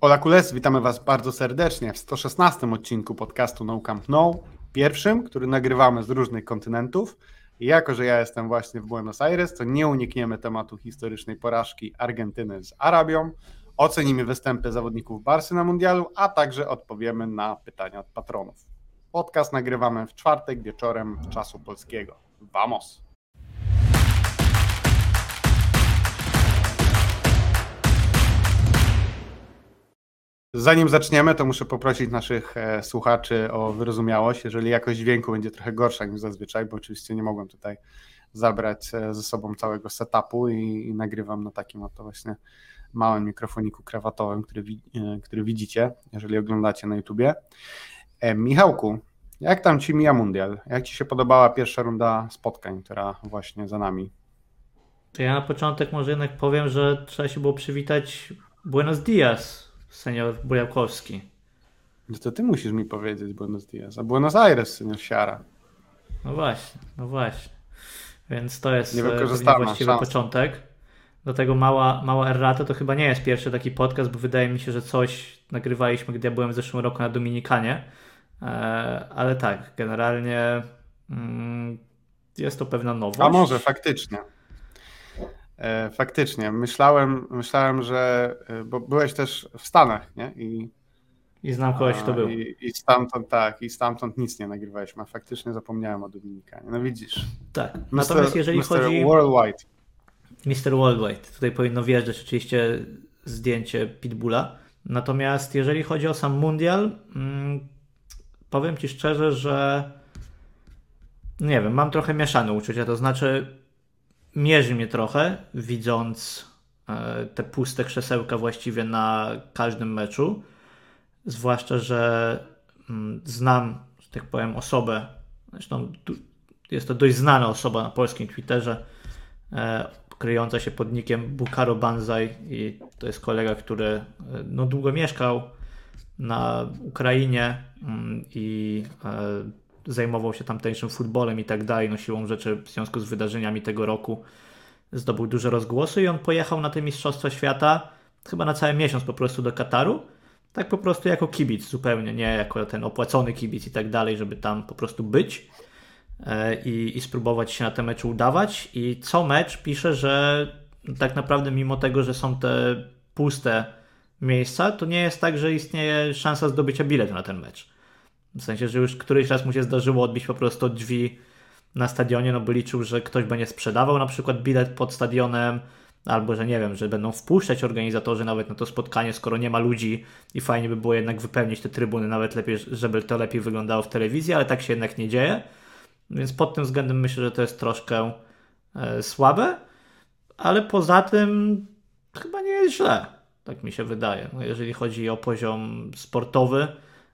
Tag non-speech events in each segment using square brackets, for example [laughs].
Ola Kules, witamy Was bardzo serdecznie w 116 odcinku podcastu No Camp No, pierwszym, który nagrywamy z różnych kontynentów. Jako, że ja jestem właśnie w Buenos Aires, to nie unikniemy tematu historycznej porażki Argentyny z Arabią, ocenimy występy zawodników Barsy na mundialu, a także odpowiemy na pytania od patronów. Podcast nagrywamy w czwartek wieczorem czasu polskiego. Vamos! Zanim zaczniemy, to muszę poprosić naszych e, słuchaczy o wyrozumiałość. Jeżeli jakość dźwięku będzie trochę gorsza niż zazwyczaj, bo oczywiście nie mogłem tutaj zabrać e, ze sobą całego setupu i, i nagrywam na takim oto właśnie małym mikrofoniku krawatowym, który, e, który widzicie, jeżeli oglądacie na YouTubie. E, Michałku, jak tam Ci mija mundial? Jak Ci się podobała pierwsza runda spotkań, która właśnie za nami? To ja na początek może jednak powiem, że trzeba się było przywitać Buenos Dias, senior Bujałkowski. No to ty musisz mi powiedzieć Buenos Dias, a Buenos Aires, senior Siara. No właśnie, no właśnie. Więc to jest e, właściwy szans. początek. Do tego mała, mała errata to chyba nie jest pierwszy taki podcast, bo wydaje mi się, że coś nagrywaliśmy, gdy ja byłem w zeszłym roku na Dominikanie. E, ale tak, generalnie mm, jest to pewna nowość. A może faktycznie. E, faktycznie, myślałem, myślałem, że, e, bo byłeś też w Stanach, nie? I, I znam kogoś, kto był. I, I, stamtąd, tak, i stamtąd nic nie nagrywaliśmy, a faktycznie zapomniałem o Dominikanie. No widzisz. Tak, Mister, natomiast jeżeli Mister chodzi... Worldwide. Mr. Worldwide. Tutaj powinno wjeżdżać oczywiście zdjęcie Pitbulla. Natomiast jeżeli chodzi o sam mundial, mm, powiem Ci szczerze, że nie wiem, mam trochę mieszane uczucia. To znaczy, mierzy mnie trochę, widząc e, te puste krzesełka właściwie na każdym meczu. Zwłaszcza, że mm, znam, że tak powiem, osobę, zresztą jest to dość znana osoba na polskim Twitterze, e, kryjąca się pod nikiem Bukaro Banzai i to jest kolega, który e, no, długo mieszkał na Ukrainie mm, i zajmował się tamtejszym futbolem i tak dalej, no siłą rzeczy w związku z wydarzeniami tego roku. Zdobył duże rozgłosy i on pojechał na te Mistrzostwa Świata chyba na cały miesiąc po prostu do Kataru, tak po prostu jako kibic zupełnie, nie jako ten opłacony kibic i tak dalej, żeby tam po prostu być e, i, i spróbować się na te mecze udawać. I co mecz? Pisze, że tak naprawdę mimo tego, że są te puste miejsca, to nie jest tak, że istnieje szansa zdobycia biletu na ten mecz. W sensie, że już któryś raz mu się zdarzyło odbić po prostu drzwi na stadionie, no bo liczył, że ktoś będzie sprzedawał na przykład bilet pod stadionem, albo że nie wiem, że będą wpuszczać organizatorzy nawet na to spotkanie, skoro nie ma ludzi i fajnie by było jednak wypełnić te trybuny, nawet lepiej, żeby to lepiej wyglądało w telewizji, ale tak się jednak nie dzieje. Więc pod tym względem myślę, że to jest troszkę e, słabe, ale poza tym chyba nie jest źle, tak mi się wydaje. No jeżeli chodzi o poziom sportowy,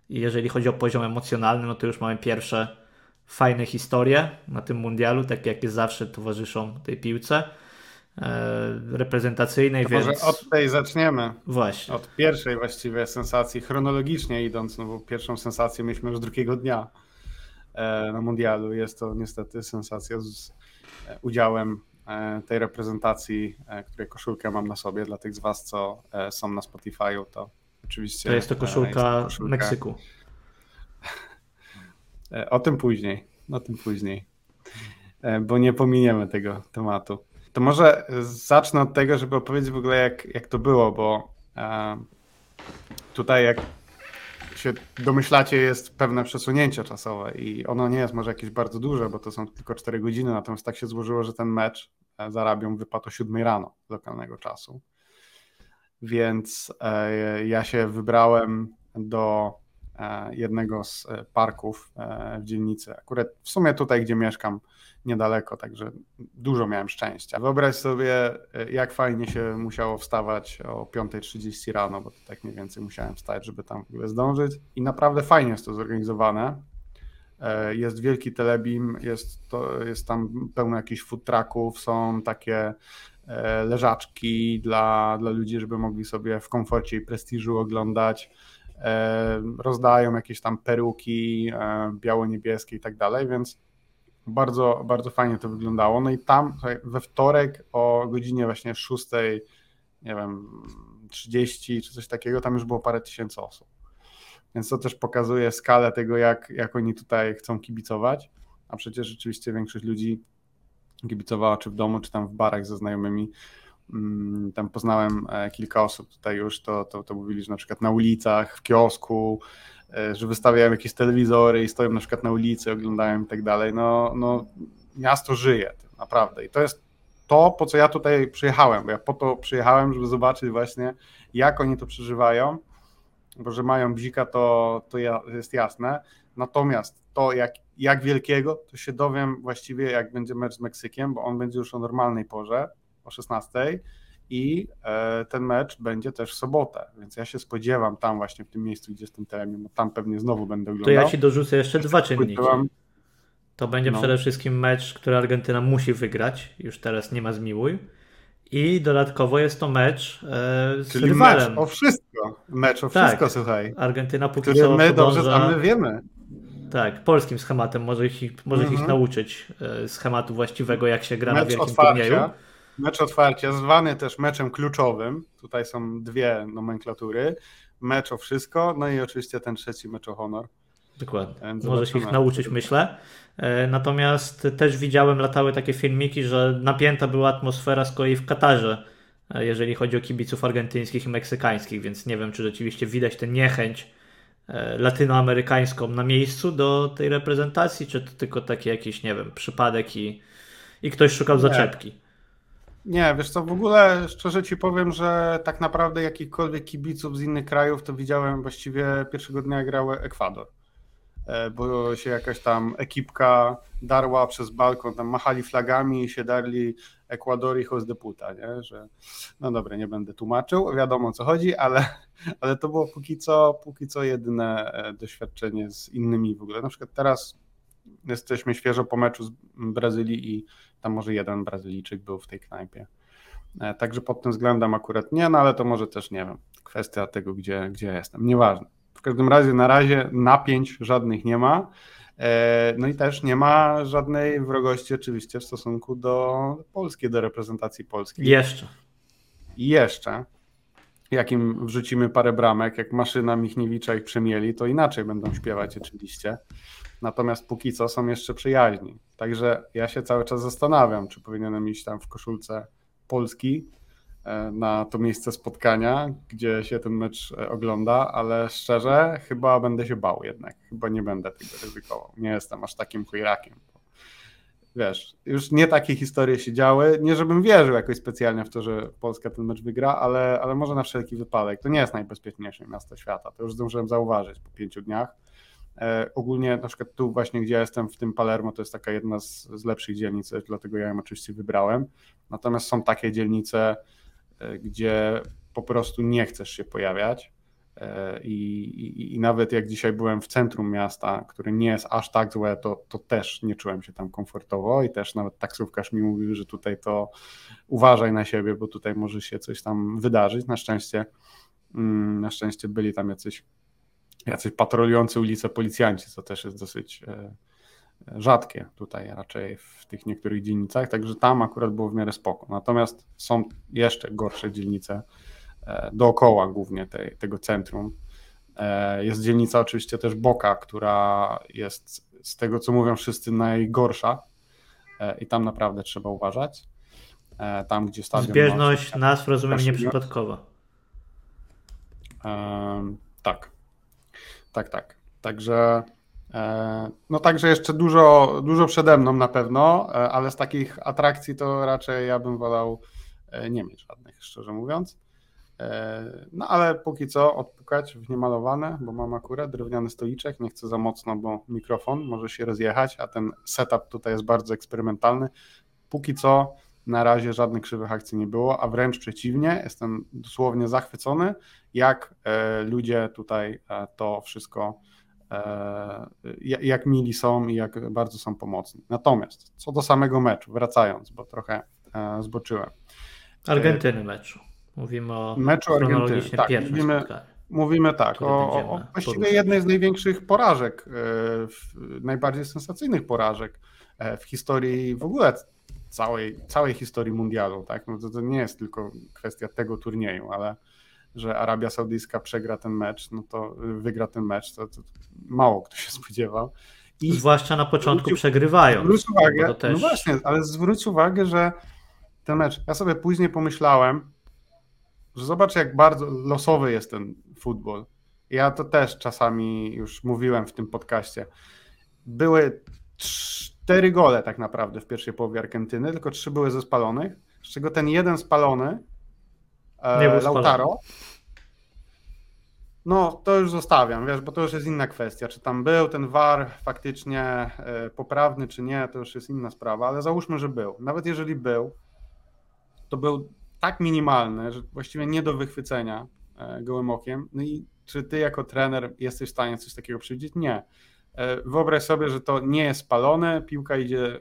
i jeżeli chodzi o poziom emocjonalny, no to już mamy pierwsze fajne historie na tym mundialu, tak jak jest zawsze towarzyszą tej piłce e, reprezentacyjnej. To więc... Może od tej zaczniemy. Właśnie. Od pierwszej właściwie sensacji, chronologicznie idąc, no bo pierwszą sensację mieliśmy już drugiego dnia e, na mundialu. Jest to niestety sensacja z e, udziałem tej reprezentacji, której koszulkę mam na sobie. Dla tych z Was, co są na Spotify'u, to Oczywiście. To jest to koszulka, jest koszulka. Meksyku. [laughs] E, o tym później. O tym później. E, bo nie pominiemy tego tematu. To może zacznę od tego, żeby opowiedzieć w ogóle, jak, jak to było, bo e, tutaj, jak się domyślacie, jest pewne przesunięcie czasowe i ono nie jest może jakieś bardzo duże, bo to są tylko 4 godziny, natomiast tak się złożyło, że ten mecz z Arabią wypadł o 7 rano lokalnego czasu więc e, ja się wybrałem do e, jednego z e, parków w dzielnicy. Akurat w sumie tutaj, gdzie mieszkam, niedaleko, także dużo miałem szczęścia. Wyobraź sobie, jak fajnie się musiało wstawać o 5.30 rano, bo to tak mniej więcej musiałem wstać, żeby tam w ogóle zdążyć. I naprawdę fajnie jest to zorganizowane. Jest wielki telebim, jest, to, jest tam pełno jakichś food trucków, są takie leżaczki dla, dla ludzi, żeby mogli sobie w komforcie i prestiżu oglądać. E, rozdają jakieś tam peruki e, biało-niebieskie i tak dalej, więc bardzo, bardzo fajnie to wyglądało. No i tam we wtorek o godzinie właśnie 6, nie wiem, 30 czy coś takiego, tam już było parę tysięcy osób. Więc to też pokazuje skalę tego, jak, jak oni tutaj chcą kibicować. A przecież rzeczywiście większość ludzi kibicowała czy w domu, czy tam w barach ze znajomymi. Mm, tam poznałem e, kilka osób tutaj już, to, to, to mówili, że na przykład na ulicach, w kiosku, e, że wystawiają jakieś telewizory i stoją na przykład na ulicy, oglądają i tak dalej. No, no miasto żyje, naprawdę. I to jest to, po co ja tutaj przyjechałem, bo ja po to przyjechałem, żeby zobaczyć właśnie, jak oni to przeżywają, bo że mają bzika, to, to jest jasne. Natomiast to, jak, jak wielkiego, to się dowiem właściwie, jak będzie mecz z Meksykiem, bo on będzie już o normalnej porze, o 16 i e, ten mecz będzie też w sobotę, więc ja się spodziewam tam właśnie w tym miejscu, gdzie jestem terenie, bo tam pewnie znowu będę oglądał. To ja ci dorzucę jeszcze dwa czynniki. To będzie no. przede wszystkim mecz, który Argentyna musi wygrać, już teraz nie ma zmiłuj. I dodatkowo jest to mecz e, z Czyli rywalem. mecz o wszystko. Mecz o tak. wszystko, słuchaj. Argentyna póki który co my podąża... dobrze znamy, wiemy. Tak, polskim schematem może ich, może ich mhm. nauczyć e, schematu właściwego, jak się gra mecz na wielkim otwarcia, turnieju. Mecz otwarcia, zwany też meczem kluczowym. Tutaj są dwie nomenklatury. Mecz o wszystko, no i oczywiście ten trzeci mecz o honor. Dokładnie. Może się ich nauczyć, myślę. E, natomiast też widziałem, latały takie filmiki, że napięta była atmosfera z kolei w Katarze, e, jeżeli chodzi o kibiców argentyńskich i meksykańskich, więc nie wiem, czy rzeczywiście widać tę niechęć latynoamerykańską na miejscu do tej reprezentacji, czy to tylko taki jakiś, nie wiem, przypadek i, i ktoś szukał zaczepki. Nie, wiesz co, w ogóle szczerze ci powiem, że tak naprawdę jakichkolwiek kibiców z innych krajów to widziałem właściwie pierwszego dnia grał Ekwador. E, bo się jakaś tam ekipka darła przez balkon, tam machali flagami i się darli Ekwador i Deputa, nie? że no dobra, nie będę tłumaczył, wiadomo o co chodzi, ale, ale to było póki co, póki co jedyne e, doświadczenie z innymi w ogóle. Na przykład teraz jesteśmy świeżo po meczu z Brazylii i tam może jeden Brazylijczyk był w tej knajpie. E, także pod tym względem akurat nie, no ale to może też nie wiem, kwestia tego, gdzie, gdzie jestem, nieważne każdym razie na razie napięć żadnych nie ma. E, no i też nie ma żadnej wrogości oczywiście w stosunku do Polski, do reprezentacji Polski. Jeszcze. I jeszcze. Jak im wrzucimy parę bramek, jak maszyna Michniewicza ich przemieli, to inaczej będą śpiewać oczywiście. Natomiast póki co są jeszcze przyjaźni. Także ja się cały czas zastanawiam, czy powinienem iść tam w koszulce Polski, na to miejsce spotkania, gdzie się ten mecz e, ogląda, ale szczerze chyba będę się bał jednak. Chyba nie będę tego ryzykował. Nie jestem aż takim chujrakiem. Wiesz, już nie takie historie się działy. Nie, żebym wierzył jakoś specjalnie w to, że Polska ten mecz wygra, ale, ale może na wszelki wypadek. To nie jest najbezpieczniejsze miasto świata. To już zdążyłem zauważyć po pięciu dniach. E, ogólnie na przykład tu właśnie, gdzie ja jestem, w tym Palermo, to jest taka jedna z, z lepszych dzielnic, dlatego ja ją oczywiście wybrałem. Natomiast są takie dzielnice, E, gdzie po prostu nie chcesz się pojawiać. E, I, i, I, nawet jak dzisiaj byłem w centrum miasta, które nie jest aż tak złe, to, to też nie czułem się tam komfortowo i też nawet taksówkarz mi mówił, że tutaj to uważaj na siebie, bo tutaj może się coś tam wydarzyć. Na szczęście, mm, na szczęście byli tam jacyś, jacyś patrolujący ulice policjanci, co też jest dosyć e, rzadkie tutaj raczej w tych niektórych dzielnicach, także tam akurat było w miarę spoko. Natomiast są jeszcze gorsze dzielnice e, dookoła głównie tej, tego centrum. E, jest dzielnica oczywiście też Boka, która jest z tego co mówią wszyscy najgorsza e, i tam naprawdę trzeba uważać. Tam, gdzie stadion. Zbieżność nazw rozumiem nieprzypadkowa. Tak. Tak, tak. Także no także jeszcze dużo, dużo przede mną na pewno, e, ale z takich atrakcji to raczej ja bym wolał e, nie mieć żadnych, szczerze mówiąc. No ale póki co odpukać w niemalowane, bo mam akurat drewniany stoliczek, nie chcę za mocno, bo mikrofon może się rozjechać, a ten setup tutaj jest bardzo eksperymentalny. Póki co na razie żadnych krzywych akcji nie było, a wręcz przeciwnie, jestem dosłownie zachwycony, jak ludzie tutaj to wszystko E, jak mili są i jak bardzo są pomocni. Natomiast co do samego meczu, wracając, bo trochę e, zboczyłem. Argentyny meczu. Mówimy o meczu Argentyny. Tak, mówimy, mówimy tak, o, o właściwie jednej z największych porażek, e, najbardziej sensacyjnych porażek w historii w ogóle całej, całej historii mundialu. Tak? No to, to nie jest tylko kwestia tego turnieju, ale że Arabia Saudyjska przegra ten mecz, no to wygra ten mecz, to, to mało kto się spodziewał. I Zwłaszcza na początku zwróć, przegrywają. Zwróć uwagę, też... no właśnie, ale zwróć uwagę, że ten mecz, ja sobie później pomyślałem, że zobacz jak bardzo losowy jest ten futbol. Ja to też czasami już mówiłem w tym podcaście. Były cztery gole tak naprawdę w pierwszej połowie Argentyny, tylko trzy były ze spalonych, z czego ten jeden spalony, e, Lautaro, no to już zostawiam, wiesz, bo to już jest inna kwestia, czy tam był ten VAR faktycznie e, poprawny, czy nie, to już jest inna sprawa, ale załóżmy, że był. Nawet jeżeli był, to był tak minimalny, że właściwie nie do wychwycenia e, gołym okiem. No i czy ty jako trener jesteś w stanie coś takiego przewidzieć? Nie. E, wyobraź sobie, że to nie jest spalone, piłka idzie,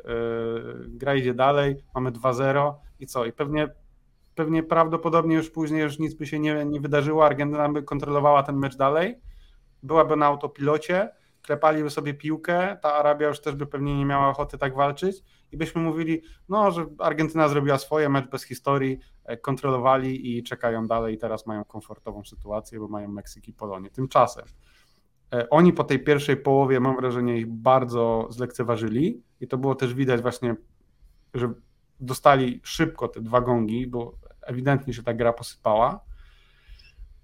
gra idzie dalej, mamy 2-0 i co? I pewnie, pewnie prawdopodobnie już później już nic by się nie, nie wydarzyło, Argentyna by kontrolowała ten mecz dalej, byłaby na autopilocie, klepaliby sobie piłkę, ta Arabia już też by pewnie nie miała ochoty tak walczyć i byśmy mówili, no, że Argentyna zrobiła swoje, mecz bez historii, e, kontrolowali i czekają dalej teraz mają komfortową sytuację, bo mają Meksyk i Polonię. Tymczasem E, oni po tej pierwszej połowie, mam wrażenie, ich bardzo zlekceważyli i to było też widać właśnie, że dostali szybko te dwa gongi, bo ewidentnie się ta gra posypała.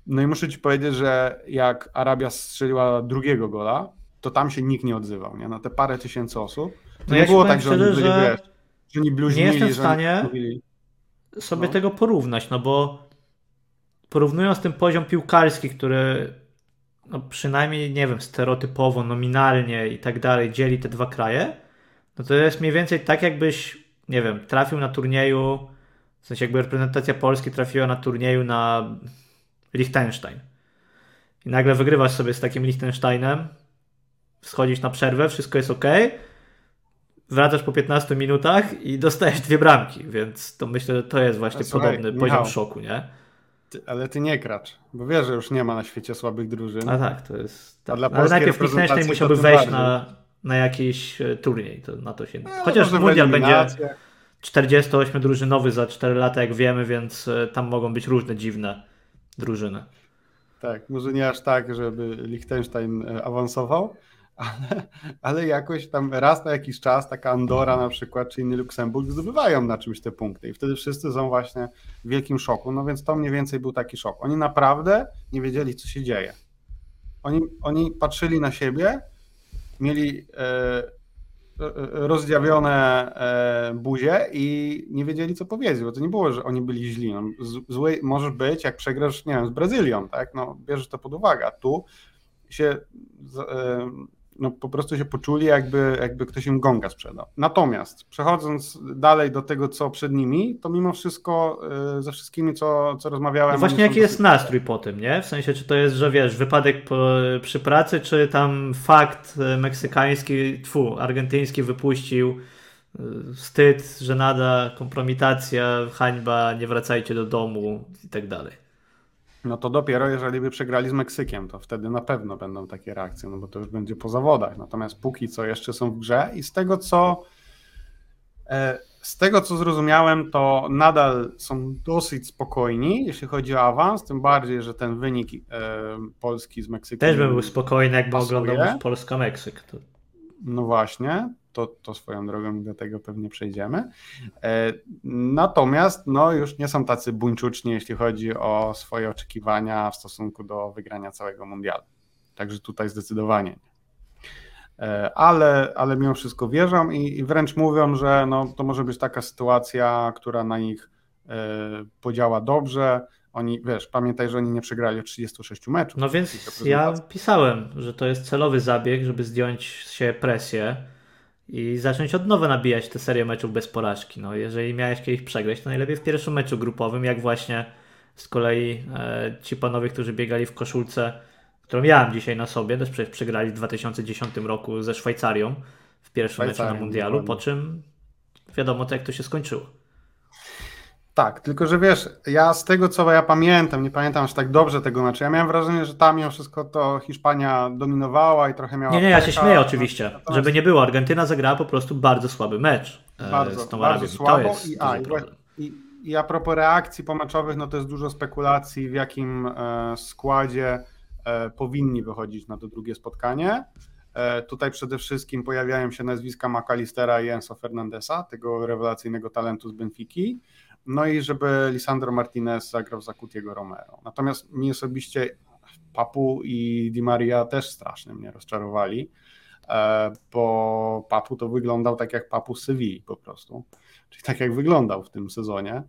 No i muszę ci powiedzieć, że jak Arabia strzeliła drugiego gola, to tam się nikt nie odzywał, nie? Na te parę tysięcy osób. To no nie ja było tak, że oni byli, że, wiesz, że oni bluźnili, Nie jestem w stanie sobie no. tego porównać, no bo porównując ten poziom piłkarski, który no przynajmniej, nie wiem, stereotypowo, nominalnie i tak dalej dzieli te dwa kraje, no to jest mniej więcej tak, jakbyś, nie wiem, trafił na turnieju, w sensie jakby reprezentacja Polski trafiła na turnieju na Liechtenstein. I nagle wygrywasz sobie z takim Liechtensteinem, schodzisz na przerwę, wszystko jest ok, wracasz po 15 minutach i dostajesz dwie bramki, więc to myślę, że to jest właśnie Słuchaj, podobny Michał, poziom szoku, nie? Ty, ale ty nie kracz, bo wiesz, że już nie ma na świecie słabych drużyn. A tak, to jest. Tak. Ale najpierw Liechtenstein musiałby wejść na, na jakiś e, turniej, to na to się. No, Chociaż mundial będzie 48-drużynowy za 4 lata, jak wiemy, więc e, tam mogą być różne dziwne drużyny. Tak, może nie aż tak, żeby Liechtenstein e, awansował, [laughs] ale, ale jakoś tam raz na jakiś czas taka Andora na przykład, czy inny Luksemburg zdobywają na czymś te punkty i wtedy wszyscy są właśnie w wielkim szoku, no więc to mniej więcej był taki szok. Oni naprawdę nie wiedzieli, co się dzieje. Oni, oni patrzyli na siebie, mieli e rozdziawione e, buzie i nie wiedzieli, co powiedzieć, bo to nie było, że oni byli źli. No, zły możesz być, jak przegrasz, nie wiem, z Brazylią, tak? No, bierzesz to pod uwagę. A tu się e, no, po prostu się poczuli, jakby, jakby ktoś im gonga sprzedał. Natomiast przechodząc dalej do tego, co przed nimi, to mimo wszystko y, ze wszystkimi, co, co rozmawiałem. No właśnie, jaki jest nastrój po tym, nie? W sensie, czy to jest, że wiesz, wypadek po, przy pracy, czy tam fakt y, meksykański, tfu, argentyński wypuścił y, wstyd, żenada, kompromitacja, hańba, nie wracajcie do domu i tak dalej. No to dopiero jeżeli by przegrali z Meksykiem, to wtedy na pewno będą takie reakcje, no bo to już będzie po zawodach. Natomiast póki co jeszcze są w grze i z tego co e, z tego co zrozumiałem, to nadal są dosyć spokojni, jeśli chodzi o awans, tym bardziej, że ten wynik e, Polski z Meksykiem. Też bym był spokojny, jakby oglądał Polska-Meksyk. To... No właśnie, to, to swoją drogą do tego pewnie przejdziemy. E, natomiast no, już nie są tacy buńczuczni, jeśli chodzi o swoje oczekiwania w stosunku do wygrania całego mundialu. Także tutaj zdecydowanie nie. E, ale, ale mimo wszystko wierzą i, i wręcz mówią, że no, to może być taka sytuacja, która na nich e, podziała dobrze. Oni, wiesz, pamiętaj, że oni nie przegrali 36 meczów. No więc ja pisałem, że to jest celowy zabieg, żeby zdjąć się presję i zacząć od nowa nabijać tę serię meczów bez porażki. No, jeżeli miałeś kiedyś przegrać, to najlepiej w pierwszym meczu grupowym, jak właśnie z kolei e, ci panowie, którzy biegali w koszulce, którą miałem dzisiaj na sobie, też przecież przegrali w 2010 roku ze Szwajcarią w pierwszym meczu na mundialu, po czym wiadomo to jak to się skończyło. Tak, tylko że wiesz, ja z tego co ja pamiętam, nie pamiętam aż tak dobrze tego meczu, ja miałem wrażenie, że tam mimo wszystko to Hiszpania dominowała i trochę miała... Nie, nie, ja się śmieję oczywiście, Natomiast... żeby nie było, Argentyna zagrała po prostu bardzo słaby mecz e, bardzo, z tą bardzo słabo i, a, i, i, a propos reakcji pomaczowych, no to jest dużo spekulacji, w jakim e, składzie e, powinni wychodzić na to drugie spotkanie. E, tutaj przede wszystkim pojawiają się nazwiska McAllistera i Enzo Fernandesa, tego rewelacyjnego talentu z Benfiki. No i żeby Lisandro Martinez zagrał za Kutiego Romero. Natomiast mi osobiście Papu i Di Maria też strasznie mnie rozczarowali, e, bo Papu to wyglądał tak jak Papu z Sewilli po prostu, czyli tak jak wyglądał w tym sezonie.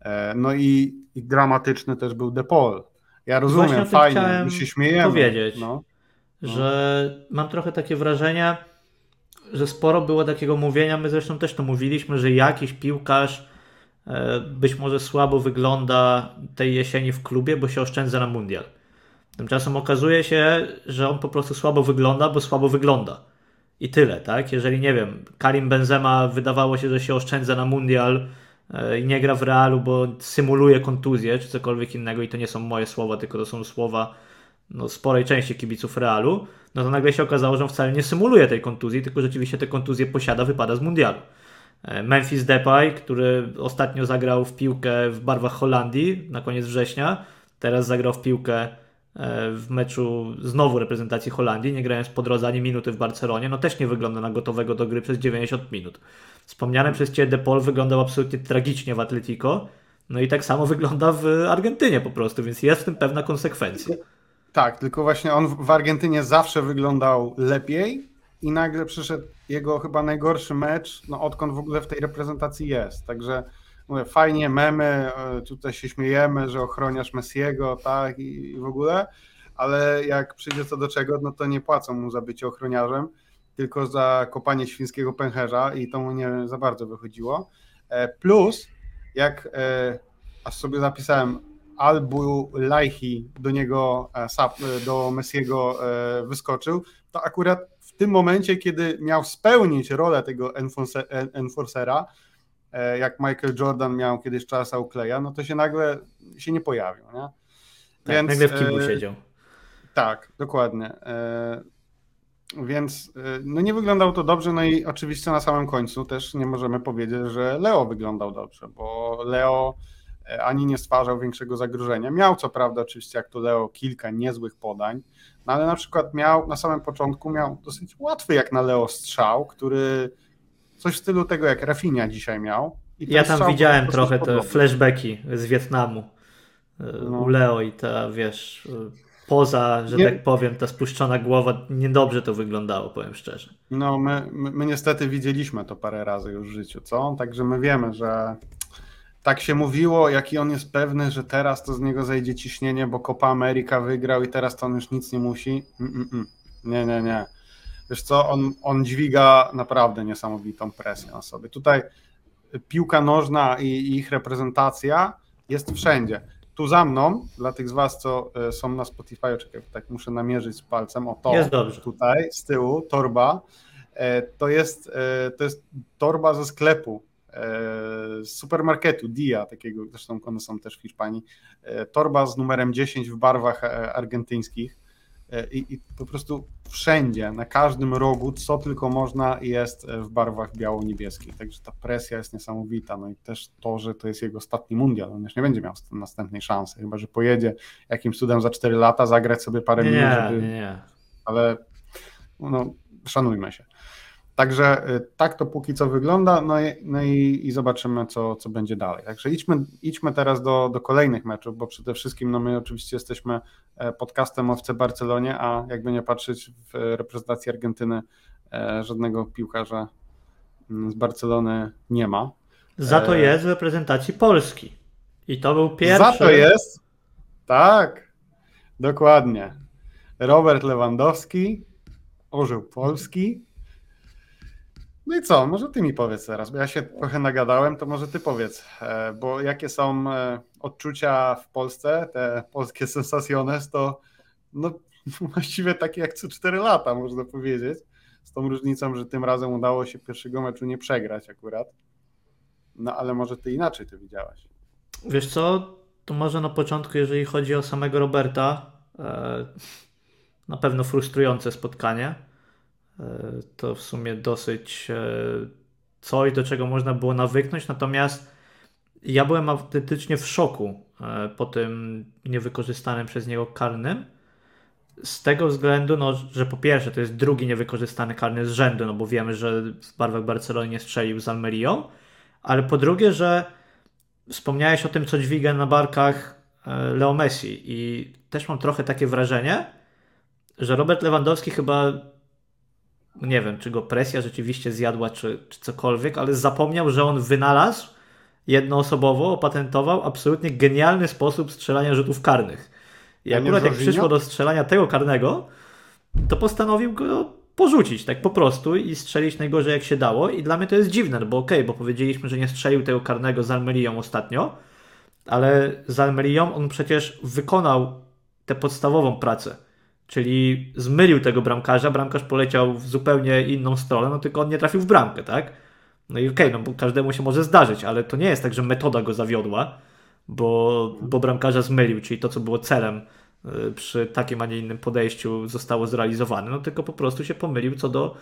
E, no i, i dramatyczny też był De Paul. Ja rozumiem, fajnie, my się śmiejemy. powiedzieć, no. że mam trochę takie wrażenie, że sporo było takiego mówienia, my zresztą też to mówiliśmy, że jakiś piłkarz być może słabo wygląda tej jesieni w klubie, bo się oszczędza na mundial. Tymczasem okazuje się, że on po prostu słabo wygląda, bo słabo wygląda. I tyle, tak? Jeżeli, nie wiem, Karim Benzema wydawało się, że się oszczędza na mundial e, i nie gra w realu, bo symuluje kontuzję czy cokolwiek innego i to nie są moje słowa, tylko to są słowa no, sporej części kibiców realu, no to nagle się okazało, że on wcale nie symuluje tej kontuzji, tylko rzeczywiście te kontuzje posiada, wypada z mundialu. E, Memphis Depay, który ostatnio zagrał w piłkę w barwach Holandii na koniec września, teraz zagrał w piłkę E, w meczu znowu reprezentacji Holandii, nie grając po drodze ani minuty w Barcelonie, no też nie wygląda na gotowego do gry przez 90 minut. Wspomniany przez Ciebie De wyglądał absolutnie tragicznie w Atletico, no i tak samo wygląda w Argentynie po prostu, więc jest w tym pewna konsekwencja. Tak, tylko właśnie on w Argentynie zawsze wyglądał lepiej i nagle przyszedł jego chyba najgorszy mecz, no odkąd w ogóle w tej reprezentacji jest, także mówię, fajnie, memy, e, tutaj się śmiejemy, że ochroniasz Messiego, tak, i, w ogóle, ale jak przyjdzie co do czego, no to nie płacą mu za bycie ochroniarzem, tylko za kopanie świńskiego pęcherza i to mu nie za bardzo wychodziło. E, plus, jak e, aż sobie zapisałem, Albu Laihi do niego, do Messiego wyskoczył, to akurat w tym momencie, kiedy miał spełnić rolę tego enforcera, E, jak Michael Jordan miał kiedyś czas Aukleja, no to się nagle się nie pojawił. Nie? Tak, Więc, nagle w e, siedział. Tak, dokładnie. E, więc no nie wyglądał to dobrze, no i oczywiście na samym końcu też nie możemy powiedzieć, że Leo wyglądał dobrze, bo Leo ani nie stwarzał większego zagrożenia. Miał co prawda oczywiście jak to Leo kilka niezłych podań, no ale na przykład miał na samym początku miał dosyć łatwy jak na Leo strzał, który Coś w stylu tego, jak Rafinha dzisiaj miał. ja tam widziałem trochę te flashbacki z Wietnamu e, no. u Leo i ta, wiesz, e, poza, że nie. tak powiem, ta spuszczona głowa, niedobrze to wyglądało, powiem szczerze. No, my, my, my, niestety widzieliśmy to parę razy już w życiu, co? Także my wiemy, że tak się mówiło, jaki on jest pewny, że teraz to z niego zejdzie ciśnienie, bo Copa America wygrał i teraz to on już nic nie musi. Mm, mm, mm. Nie, nie, nie. Wiesz co, on, on dźwiga naprawdę niesamowitą presję na sobie. Tutaj piłka nożna i ich reprezentacja jest wszędzie. Tu za mną, dla tych z Was, co e, są na Spotify, czekaj, tak muszę namierzyć z palcem, o to, jest dobrze. tutaj z tyłu, torba, e, to jest, e, to jest torba ze sklepu, z supermarketu Dia, takiego, zresztą one są też w Hiszpanii, torba z numerem 10 w barwach argentyńskich, E, i, i, po prostu wszędzie, na każdym rogu, co tylko można, jest w barwach biało-niebieskich. Także ta presja jest niesamowita. No i też to, że to jest jego ostatni mundial. On już nie będzie miał następnej szansy, chyba że pojedzie jakimś cudem za 4 lata, zagrać sobie parę minut. Żeby... Nie, nie. Ale no, szanujmy się. Także y, tak to póki co wygląda, no i, no i, i, zobaczymy, co, co będzie dalej. Także idźmy, idźmy teraz do, do kolejnych meczów, bo przede wszystkim no my oczywiście jesteśmy e, podcastem o FC Barcelonie, a jakby nie patrzeć w reprezentacji Argentyny e, żadnego piłkarza mm, z Barcelony nie ma. Za to e, jest w reprezentacji Polski. I to był pierwszy. Za to jest. Tak, dokładnie. Robert Lewandowski, orzeł Polski no i co, może ty mi powiedz teraz, bo ja się trochę nagadałem, to może ty powiedz, e, bo jakie są e, odczucia w Polsce, te polskie [laughs] sensacjones, to no, [laughs] właściwie takie jak co 4 lata, można powiedzieć, z tą różnicą, że tym razem udało się pierwszego meczu nie przegrać akurat, no ale może ty inaczej to widziałaś. Wiesz co, to może na początku, jeżeli chodzi o samego Roberta, e, na pewno frustrujące spotkanie, to w sumie dosyć e, coś, do czego można było nawyknąć, natomiast ja byłem autentycznie w szoku e, po tym niewykorzystanym przez niego karnym. Z tego względu, no, że po pierwsze to jest drugi niewykorzystany karny z rzędu, no bo wiemy, że w barwach Barcelony nie strzelił z Almerią, ale po drugie, że wspomniałeś o tym, co dźwiga na barkach e, Leo Messi i też mam trochę takie wrażenie, że Robert Lewandowski chyba nie wiem, czy go presja rzeczywiście zjadła, czy, czy cokolwiek, ale zapomniał, że on wynalazł jednoosobowo, opatentował absolutnie genialny sposób strzelania rzutów karnych. I akurat jak przyszło do strzelania tego karnego, to postanowił go porzucić, tak po prostu i strzelić najgorzej jak się dało. I dla mnie to jest dziwne, no bo okej, okay, bo powiedzieliśmy, że nie strzelił tego karnego z Almerią ostatnio, ale z Almerią on przecież wykonał tę podstawową pracę. Czyli zmylił tego bramkarza, bramkarz poleciał w zupełnie inną stronę, no tylko on nie trafił w bramkę, tak? No i okej, okay, no bo każdemu się może zdarzyć, ale to nie jest tak, że metoda go zawiodła, bo, bo bramkarza zmylił, czyli to, co było celem y, przy takim, a nie innym podejściu zostało zrealizowane, no tylko po prostu się pomylił co do,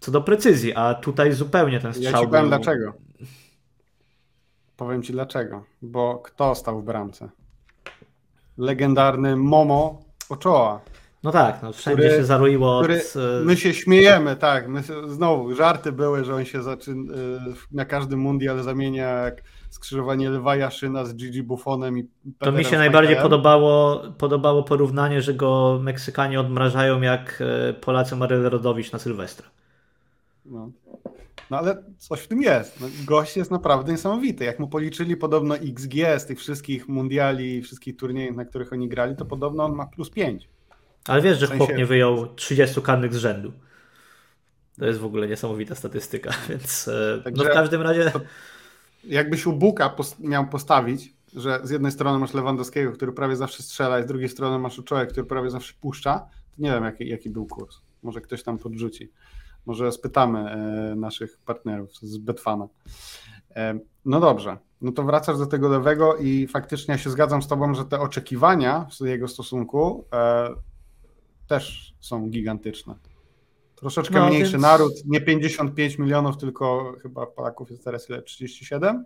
co do precyzji, a tutaj zupełnie ten strzał Ja ci powiem był... dlaczego. Powiem ci dlaczego, bo kto stał w bramce? Legendarny Momo Ochoa. No tak, no wszędzie który, się zaroiło. Od... E, my się śmiejemy, tak. My znowu żarty były, że on się zaczyna, e, na każdym mundial zamienia jak skrzyżowanie Lwa Jaszyna z Gigi Buffonem i Peterem To mi się najbardziej podobało, podobało porównanie, że go Meksykanie odmrażają jak e, Polacy Maryl Rodowicz na Sylwestra. No. no ale coś w tym jest. No, gość jest naprawdę niesamowity. Jak mu policzyli podobno XG z tych wszystkich mundiali, wszystkich turniejów, na których oni grali, to podobno on ma plus 5. Ale wiesz, że w sensie... chłop nie wyjął 30 karnych z rzędu. To jest w ogóle niesamowita statystyka, [laughs] więc Także no w każdym razie... Jakbyś u Buka post miał postawić, że z jednej strony masz Lewandowskiego, który prawie zawsze strzela, i z drugiej strony masz Uczołę, który prawie zawsze puszcza, to nie wiem, jaki, jaki był kurs. Może ktoś tam podrzuci. Może spytamy e, naszych partnerów z Betfana. E, no dobrze, no to wracasz do tego lewego i faktycznie ja się zgadzam z tobą, że te oczekiwania w jego stosunku e, też są gigantyczne. Troszeczkę no, mniejszy więc... naród, nie 55 milionów, tylko chyba Polaków jest teraz ile? 37,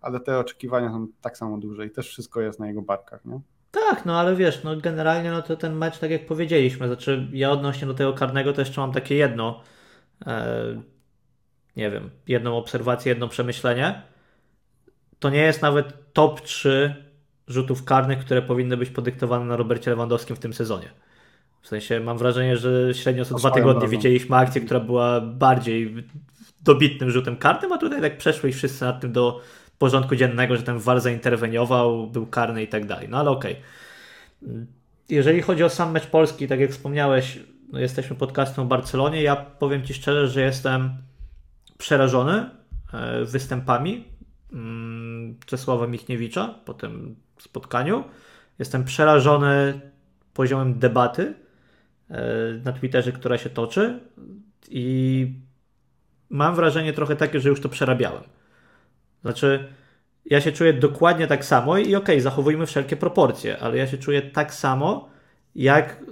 ale te oczekiwania są tak samo duże i też wszystko jest na jego barkach, nie? Tak, no ale wiesz, no generalnie no to ten mecz, tak jak powiedzieliśmy, znaczy ja odnośnie do tego karnego to jeszcze mam takie jedno, e, nie wiem, jedną obserwację, jedno przemyślenie. To nie jest nawet top 3 rzutów karnych, które powinny być podyktowane na Robercie Lewandowskim w tym sezonie. W sensie mam wrażenie, że średnio co dwa tygodnie drogą. widzieliśmy akcję, która była bardziej dobitnym rzutem karnym, a tutaj tak przeszły i wszyscy nad tym do porządku dziennego, że ten VAR zainterweniował, był karny i tak dalej. No ale okej. Okay. Jeżeli chodzi o sam mecz Polski, tak jak wspomniałeś, no jesteśmy podcastem o Barcelonie. Ja powiem Ci szczerze, że jestem przerażony e, występami mm, Czesława Michniewicza po tym spotkaniu. Jestem przerażony poziomem debaty, na Twitterze, która się toczy i mam wrażenie trochę takie, że już to przerabiałem. Znaczy, ja się czuję dokładnie tak samo i okej, okay, zachowujmy wszelkie proporcje, ale ja się czuję tak samo, jak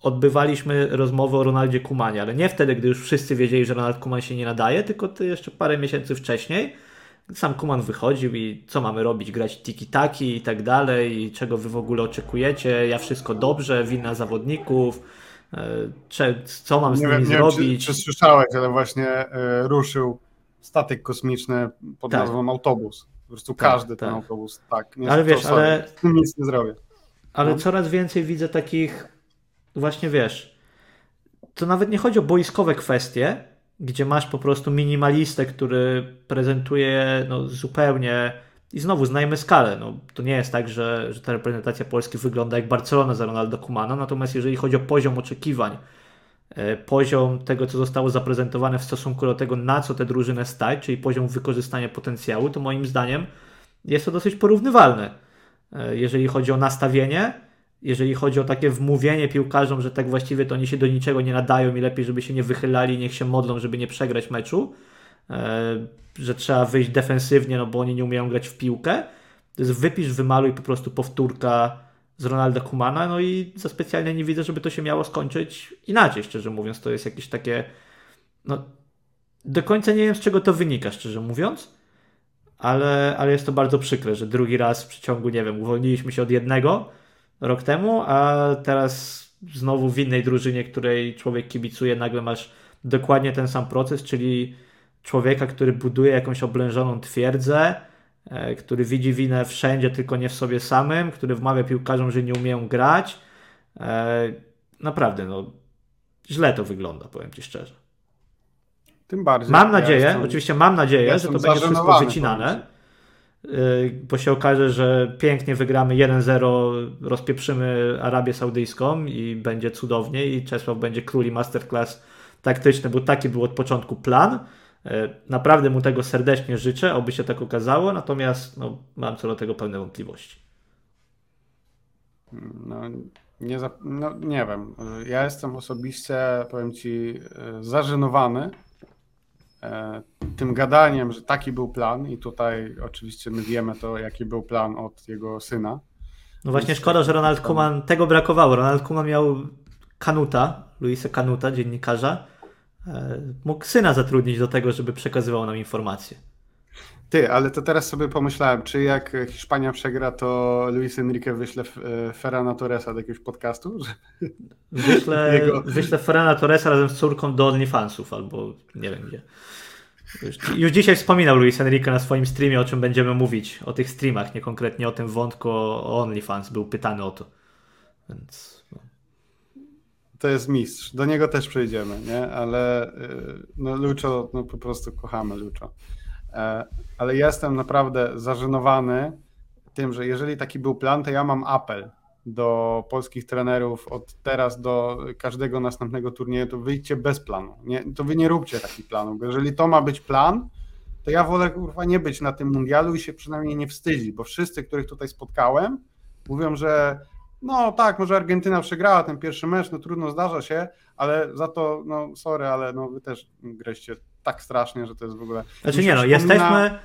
odbywaliśmy rozmowę o Ronaldzie Kumanie, ale nie wtedy, gdy już wszyscy wiedzieli, że Ronald Kuman się nie nadaje, tylko ty jeszcze parę miesięcy wcześniej. Sam Kuman wychodził i co mamy robić? Grać tiki-taki i tak dalej, i czego wy w ogóle oczekujecie? Ja wszystko dobrze, wina zawodników, co mam z nie nimi wiem, zrobić. Nie wiem, czy, czy, słyszałeś, ale właśnie e, ruszył statek kosmiczny pod tak. nazwą autobus. Po prostu tak, każdy tak. ten autobus. Tak, nie ale wiesz, ale nic nie zrobię. Ale no. coraz więcej widzę takich właśnie wiesz, to nawet nie chodzi o boiskowe kwestie, gdzie masz po prostu minimalistę, który prezentuje no, zupełnie i znowu znajmy skalę. No, to nie jest tak, że, że ta reprezentacja Polski wygląda jak Barcelona za Ronaldo Kumana, natomiast jeżeli chodzi o poziom oczekiwań, e, poziom tego, co zostało zaprezentowane w stosunku do tego, na co tę drużynę stać, czyli poziom wykorzystania potencjału, to moim zdaniem jest to dosyć porównywalne. E, jeżeli chodzi o nastawienie, jeżeli chodzi o takie wmówienie piłkarzom, że tak właściwie to oni się do niczego nie nadają i lepiej, żeby się nie wychylali, niech się modlą, żeby nie przegrać meczu, że trzeba wyjść defensywnie, no bo oni nie umieją grać w piłkę. To jest wypisz, wymaluj po prostu powtórka z Ronalda Kumana, no i za specjalnie nie widzę, żeby to się miało skończyć inaczej, szczerze mówiąc. To jest jakieś takie, no do końca nie wiem z czego to wynika, szczerze mówiąc, ale, ale jest to bardzo przykre, że drugi raz w przeciągu, nie wiem, uwolniliśmy się od jednego rok temu, a teraz znowu w innej drużynie, której człowiek kibicuje, nagle masz dokładnie ten sam proces, czyli człowieka, który buduje jakąś oblężoną twierdzę, e, który widzi winę wszędzie, tylko nie w sobie samym, który wmawia piłkarzom, że nie umieją grać. E, naprawdę, no, źle to wygląda, powiem Ci szczerze. Tym bardziej. Mam nadzieję, ja jestem, oczywiście mam nadzieję, ja że to będzie wszystko wycinane, y, bo się okaże, że pięknie wygramy 1-0, rozpieprzymy Arabię Saudyjską i będzie cudownie i Czesław będzie króli masterclass taktyczny, bo taki był od początku plan. Y, naprawdę mu tego serdecznie życzę, oby się tak okazało, natomiast no, mam co do tego pewne wątpliwości. No, nie, no, nie wiem. Ja jestem osobiście, powiem Ci, y, zażenowany E, tym gadaniem, że taki był plan i tutaj oczywiście my wiemy to, jaki był plan od jego syna. No właśnie szkoda, że Ronald Koeman, tego brakowało. Ronald Koeman miał Kanuta, Luisa Kanuta, dziennikarza, e, mógł syna zatrudnić do tego, żeby przekazywał nam informacje. Ty, ale to teraz sobie pomyślałem, czy jak Hiszpania przegra, to Luis Enrique wyśle e, Ferrana Torresa do jakiegoś podcastu? [laughs] Wyślę, Jego... wyślę Ferrana Torresa razem z córką do OnlyFansów albo nie wiem gdzie. Już, już, dzisiaj wspominał Luis Enrique na swoim streamie, o czym będziemy mówić, o tych streamach, nie konkretnie o tym wątku o OnlyFans, był pytany o to. Więc... To jest mistrz, do niego też przejdziemy, nie? Ale y, no Lucho, no po prostu kochamy Lucho. E, ale jestem naprawdę zażenowany tym, że jeżeli taki był plan, to ja mam apel do polskich trenerów od teraz do każdego następnego turnieju, to wyjdźcie bez planu. Nie, to wy nie róbcie takich planów, jeżeli to ma być plan, to ja wolę kurwa nie być na tym mundialu i się przynajmniej nie wstydzić, bo wszyscy, których tutaj spotkałem, mówią, że no tak, może Argentyna przegrała ten pierwszy mecz, no trudno, zdarza się, ale za to, no sorry, ale no wy też graliście tak strasznie, że to jest w ogóle... Znaczy nie no, jesteśmy,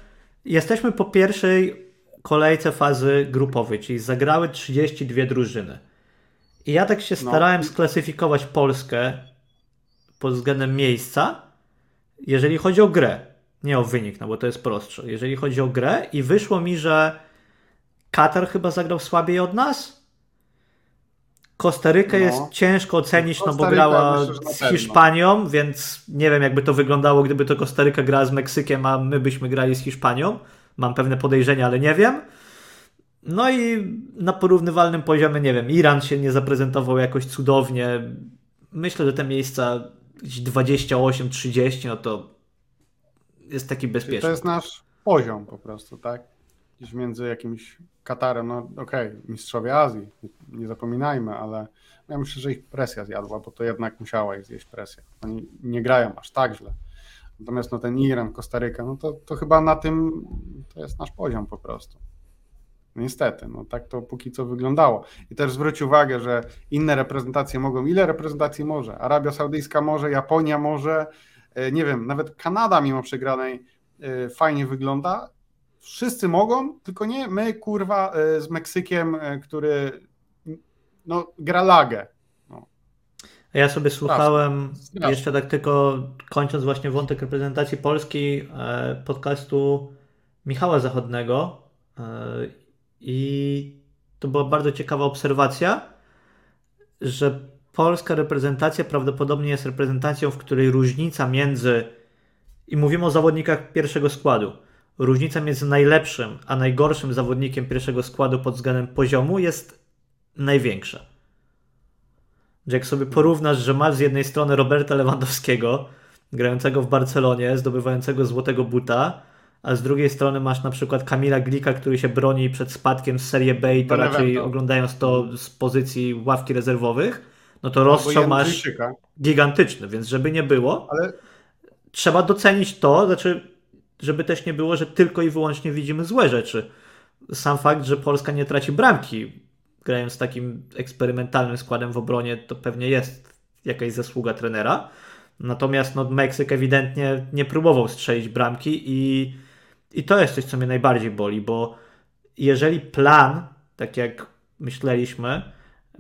jesteśmy po pierwszej kolejce fazy grupowej, czyli zagrały 32 drużyny. I ja tak się no. starałem sklasyfikować Polskę pod względem miejsca, jeżeli chodzi o grę. Nie o wynik, no bo to jest prostsze. Jeżeli chodzi o grę i wyszło mi, że Katar chyba zagrał słabiej od nas. Kostarykę no. jest ciężko ocenić, no bo grała myślę, z Hiszpanią, więc nie wiem jakby to wyglądało, gdyby to Kostaryka grała z Meksykiem, a my byśmy grali z Hiszpanią. Mam pewne podejrzenia, ale nie wiem. No i na porównywalnym poziomie, nie wiem, Iran się nie zaprezentował jakoś cudownie. Myślę, że te miejsca 28-30, no to jest taki bezpieczny. To jest nasz poziom po prostu, tak? Gdzieś między jakimś Katarem, no okej, okay, mistrzowie Azji, nie zapominajmy, ale ja myślę, że ich presja zjadła, bo to jednak musiała ich zjeść presja. Oni nie grają aż tak źle. Natomiast no ten Iran, Kostaryka, no to, to chyba na tym to jest nasz poziom po prostu. Niestety, no tak to póki co wyglądało. I też zwróć uwagę, że inne reprezentacje mogą, ile reprezentacji może? Arabia Saudyjska może, Japonia może, e, nie wiem, nawet Kanada mimo przegranej e, fajnie wygląda. Wszyscy mogą, tylko nie my, kurwa, e, z Meksykiem, który no, gra lagę. Ja sobie słuchałem, Strasznie. jeszcze tak tylko kończąc właśnie wątek reprezentacji Polski, e, podcastu Michała Zachodnego e, i to była bardzo ciekawa obserwacja, że polska reprezentacja prawdopodobnie jest reprezentacją, w której różnica między, i mówimy o zawodnikach pierwszego składu, różnica między najlepszym a najgorszym zawodnikiem pierwszego składu pod względem poziomu jest największa. Że jak sobie porównasz, że masz z jednej strony Roberta Lewandowskiego, grającego w Barcelonie, zdobywającego złotego buta, a z drugiej strony masz na przykład Kamila Glika, który się broni przed spadkiem z Serie B i to raczej oglądając to z pozycji ławki rezerwowych, no to rozstrzał masz gigantyczny, więc żeby nie było, Ale... trzeba docenić to, znaczy, żeby też nie było, że tylko i wyłącznie widzimy złe rzeczy. Sam fakt, że Polska nie traci bramki grając z takim eksperymentalnym składem w obronie, to pewnie jest jakaś zasługa trenera. Natomiast no, Meksyk ewidentnie nie próbował strzelić bramki i, i to jest coś, co mnie najbardziej boli, bo jeżeli plan, tak jak myśleliśmy,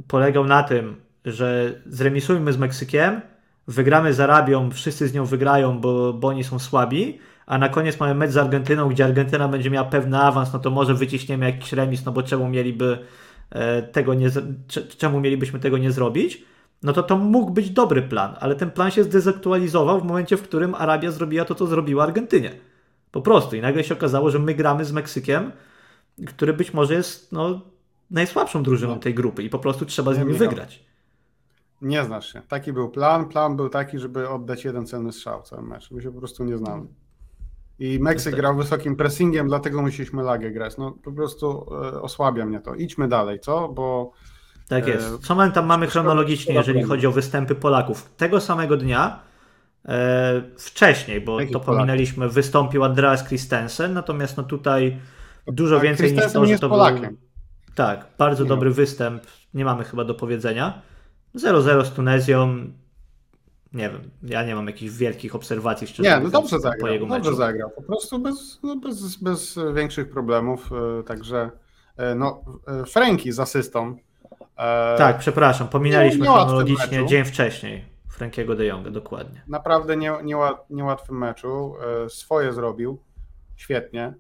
polegał na tym, że zremisujmy z Meksykiem, wygramy z Arabią, wszyscy z nią wygrają, bo, bo oni są słabi, a na koniec mamy mecz z Argentyną, gdzie Argentyna będzie miała pewny awans, no to może wyciśniemy jakiś remis, no bo czemu mieliby e, tego nie, czemu mielibyśmy tego nie zrobić? No to to mógł być dobry plan, ale ten plan się zdezaktualizował w momencie, w którym Arabia zrobiła to, co zrobiła Argentynie. Po prostu. I nagle się okazało, że my gramy z Meksykiem, który być może jest no, najsłabszą drużyną no. tej grupy i po prostu trzeba z nimi wygrać. Nie znasz się. Taki był plan. Plan był taki, żeby oddać jeden celny strzał cały mecz. My się po prostu nie znamy. I Meksyk grał wysokim pressingiem, dlatego musieliśmy lagę grać. No po prostu e, osłabia mnie to. Idźmy dalej, co? Bo tak jest. E, Co my tam mamy chronologicznie, jeżeli chodzi o występy Polaków? Tego samego dnia, e, wcześniej, bo to pominęliśmy, wystąpił Andreas Christensen, natomiast no tutaj dużo tak, więcej niż to, że to Polakiem. był... Tak, bardzo dobry występ, nie mamy chyba do powiedzenia. 0-0 z Tunezją, nie wiem, ja nie mam jakichś wielkich obserwacji szczerze Nie, no dobrze zagrał, po jego dobrze meczu. zagrał, po prostu bez, no bez, bez większych problemów, e, także e, no Franki z asystą E, tak, przepraszam, pominęliśmy nie, chronologicznie dzień wcześniej Frankiego de Jonga, dokładnie. Naprawdę nie, nie, niełatwym meczu. E, swoje zrobił, świetnie.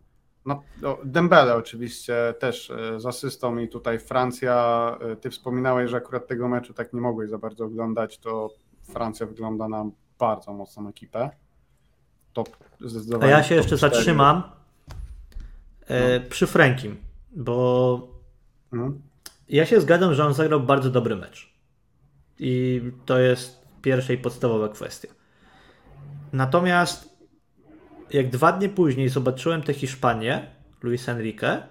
No, Dembele oczywiście też e, z asystą i tutaj Francja, ty wspominałeś, że akurat tego meczu tak nie mogłeś za bardzo oglądać, to Francja wygląda na bardzo mocną ekipę. Top zdecydowanie. A ja się jeszcze 4. zatrzymam no. przy Frankim, bo hmm? Ja się zgadzam, że on zagrał bardzo dobry mecz. I to jest pierwsza i podstawowa kwestia. Natomiast jak dwa dni później zobaczyłem tę Hiszpanię, Luis Enrique,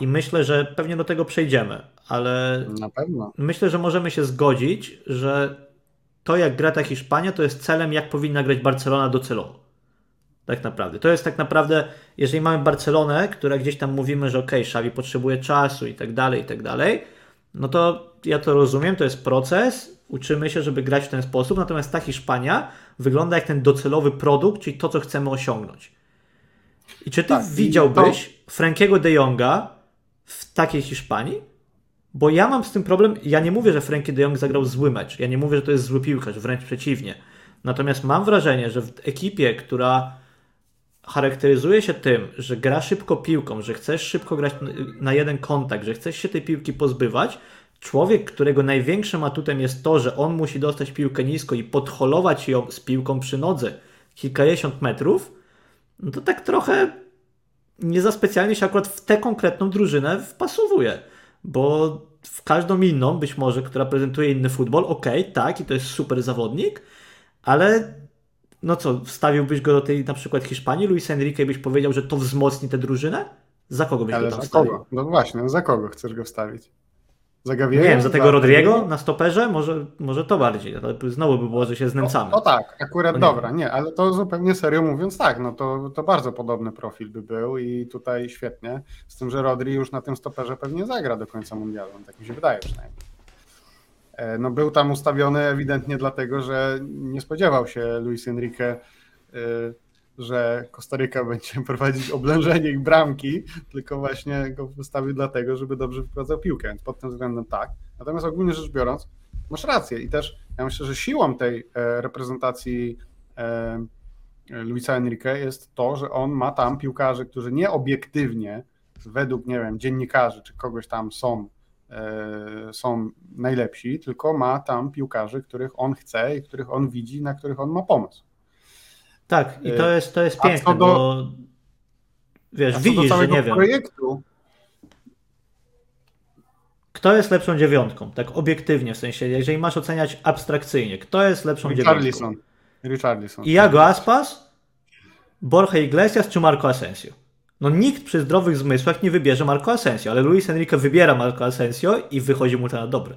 i myślę, że pewnie do tego przejdziemy, ale myślę, że możemy się zgodzić, że to jak gra ta Hiszpania, to jest celem, jak powinna grać Barcelona docelowo. Tak naprawdę. To jest tak naprawdę, jeżeli mamy Barcelonę, która gdzieś tam mówimy, że ok, Xavi potrzebuje czasu i tak dalej, i tak dalej, no to ja to rozumiem, to jest proces, uczymy się, żeby grać w ten sposób, natomiast ta Hiszpania wygląda jak ten docelowy produkt, czyli to, co chcemy osiągnąć. I czy ty tak, widziałbyś to... Frankiego de Jonga w takiej Hiszpanii? Bo ja mam z tym problem, ja nie mówię, że Frankie de Jong zagrał zły mecz, ja nie mówię, że to jest zły piłkarz, wręcz przeciwnie. Natomiast mam wrażenie, że w ekipie, która charakteryzuje się tym, że gra szybko piłką, że chcesz szybko grać na jeden kontakt, że chcesz się tej piłki pozbywać, człowiek, którego największym atutem jest to, że on musi dostać piłkę nisko i podholować ją z piłką przy nodze kilkadziesiąt metrów, no to tak trochę nie za specjalnie się akurat w tę konkretną drużynę wpasowuje, bo w każdą inną, być może, która prezentuje inny futbol, ok, tak, i to jest super zawodnik, ale no co, wstawiłbyś go do tej na przykład Hiszpanii, Luis Enrique byś powiedział, że to wzmocni tę drużynę? Za kogo byś Ale go tam za wstawił? Kogo? No właśnie, no za kogo chcesz go wstawić? Za Nie wiem, za tego Rodriego na stoperze? Może, może to bardziej, ale znowu by było, że się znęcamy. No, no tak, akurat no dobra, nie, ale to zupełnie serio mówiąc tak, no to, to bardzo podobny profil by był i tutaj świetnie, z tym, że Rodri już na tym stoperze pewnie zagra do końca mundialu, tak mi się wydaje przynajmniej. E, no był tam ustawiony ewidentnie dlatego, że nie spodziewał się Luis Enrique, e, że Kostaryka będzie [laughs] prowadzić oblężenie ich bramki, tylko właśnie go wystawił dlatego, żeby dobrze wyprowadzał piłkę, więc pod tym względem tak. Natomiast ogólnie rzecz biorąc, masz rację i też ja myślę, że siłą tej e, reprezentacji Luisa Enrique jest to, że on ma tam piłkarzy, którzy nie obiektywnie według, nie wiem, dziennikarzy czy kogoś tam są E, są najlepsi, tylko ma tam piłkarzy, których on chce i których on widzi, na których on ma pomysł. Tak, i to e, jest, to jest piękne, do, bo wiesz, widzisz, że nie wiem. projektu. Kto jest lepszą dziewiątką? Tak obiektywnie, w sensie, jeżeli masz oceniać abstrakcyjnie, kto jest lepszą Richarlison. dziewiątką? Richarlison. Iago Aspas, Borja Iglesias czy Marco Asensio? No nikt przy zdrowych zmysłach nie wybierze Marco Asensio, ale Luis Enrique wybiera Marco Asensio i wychodzi mu to na dobre.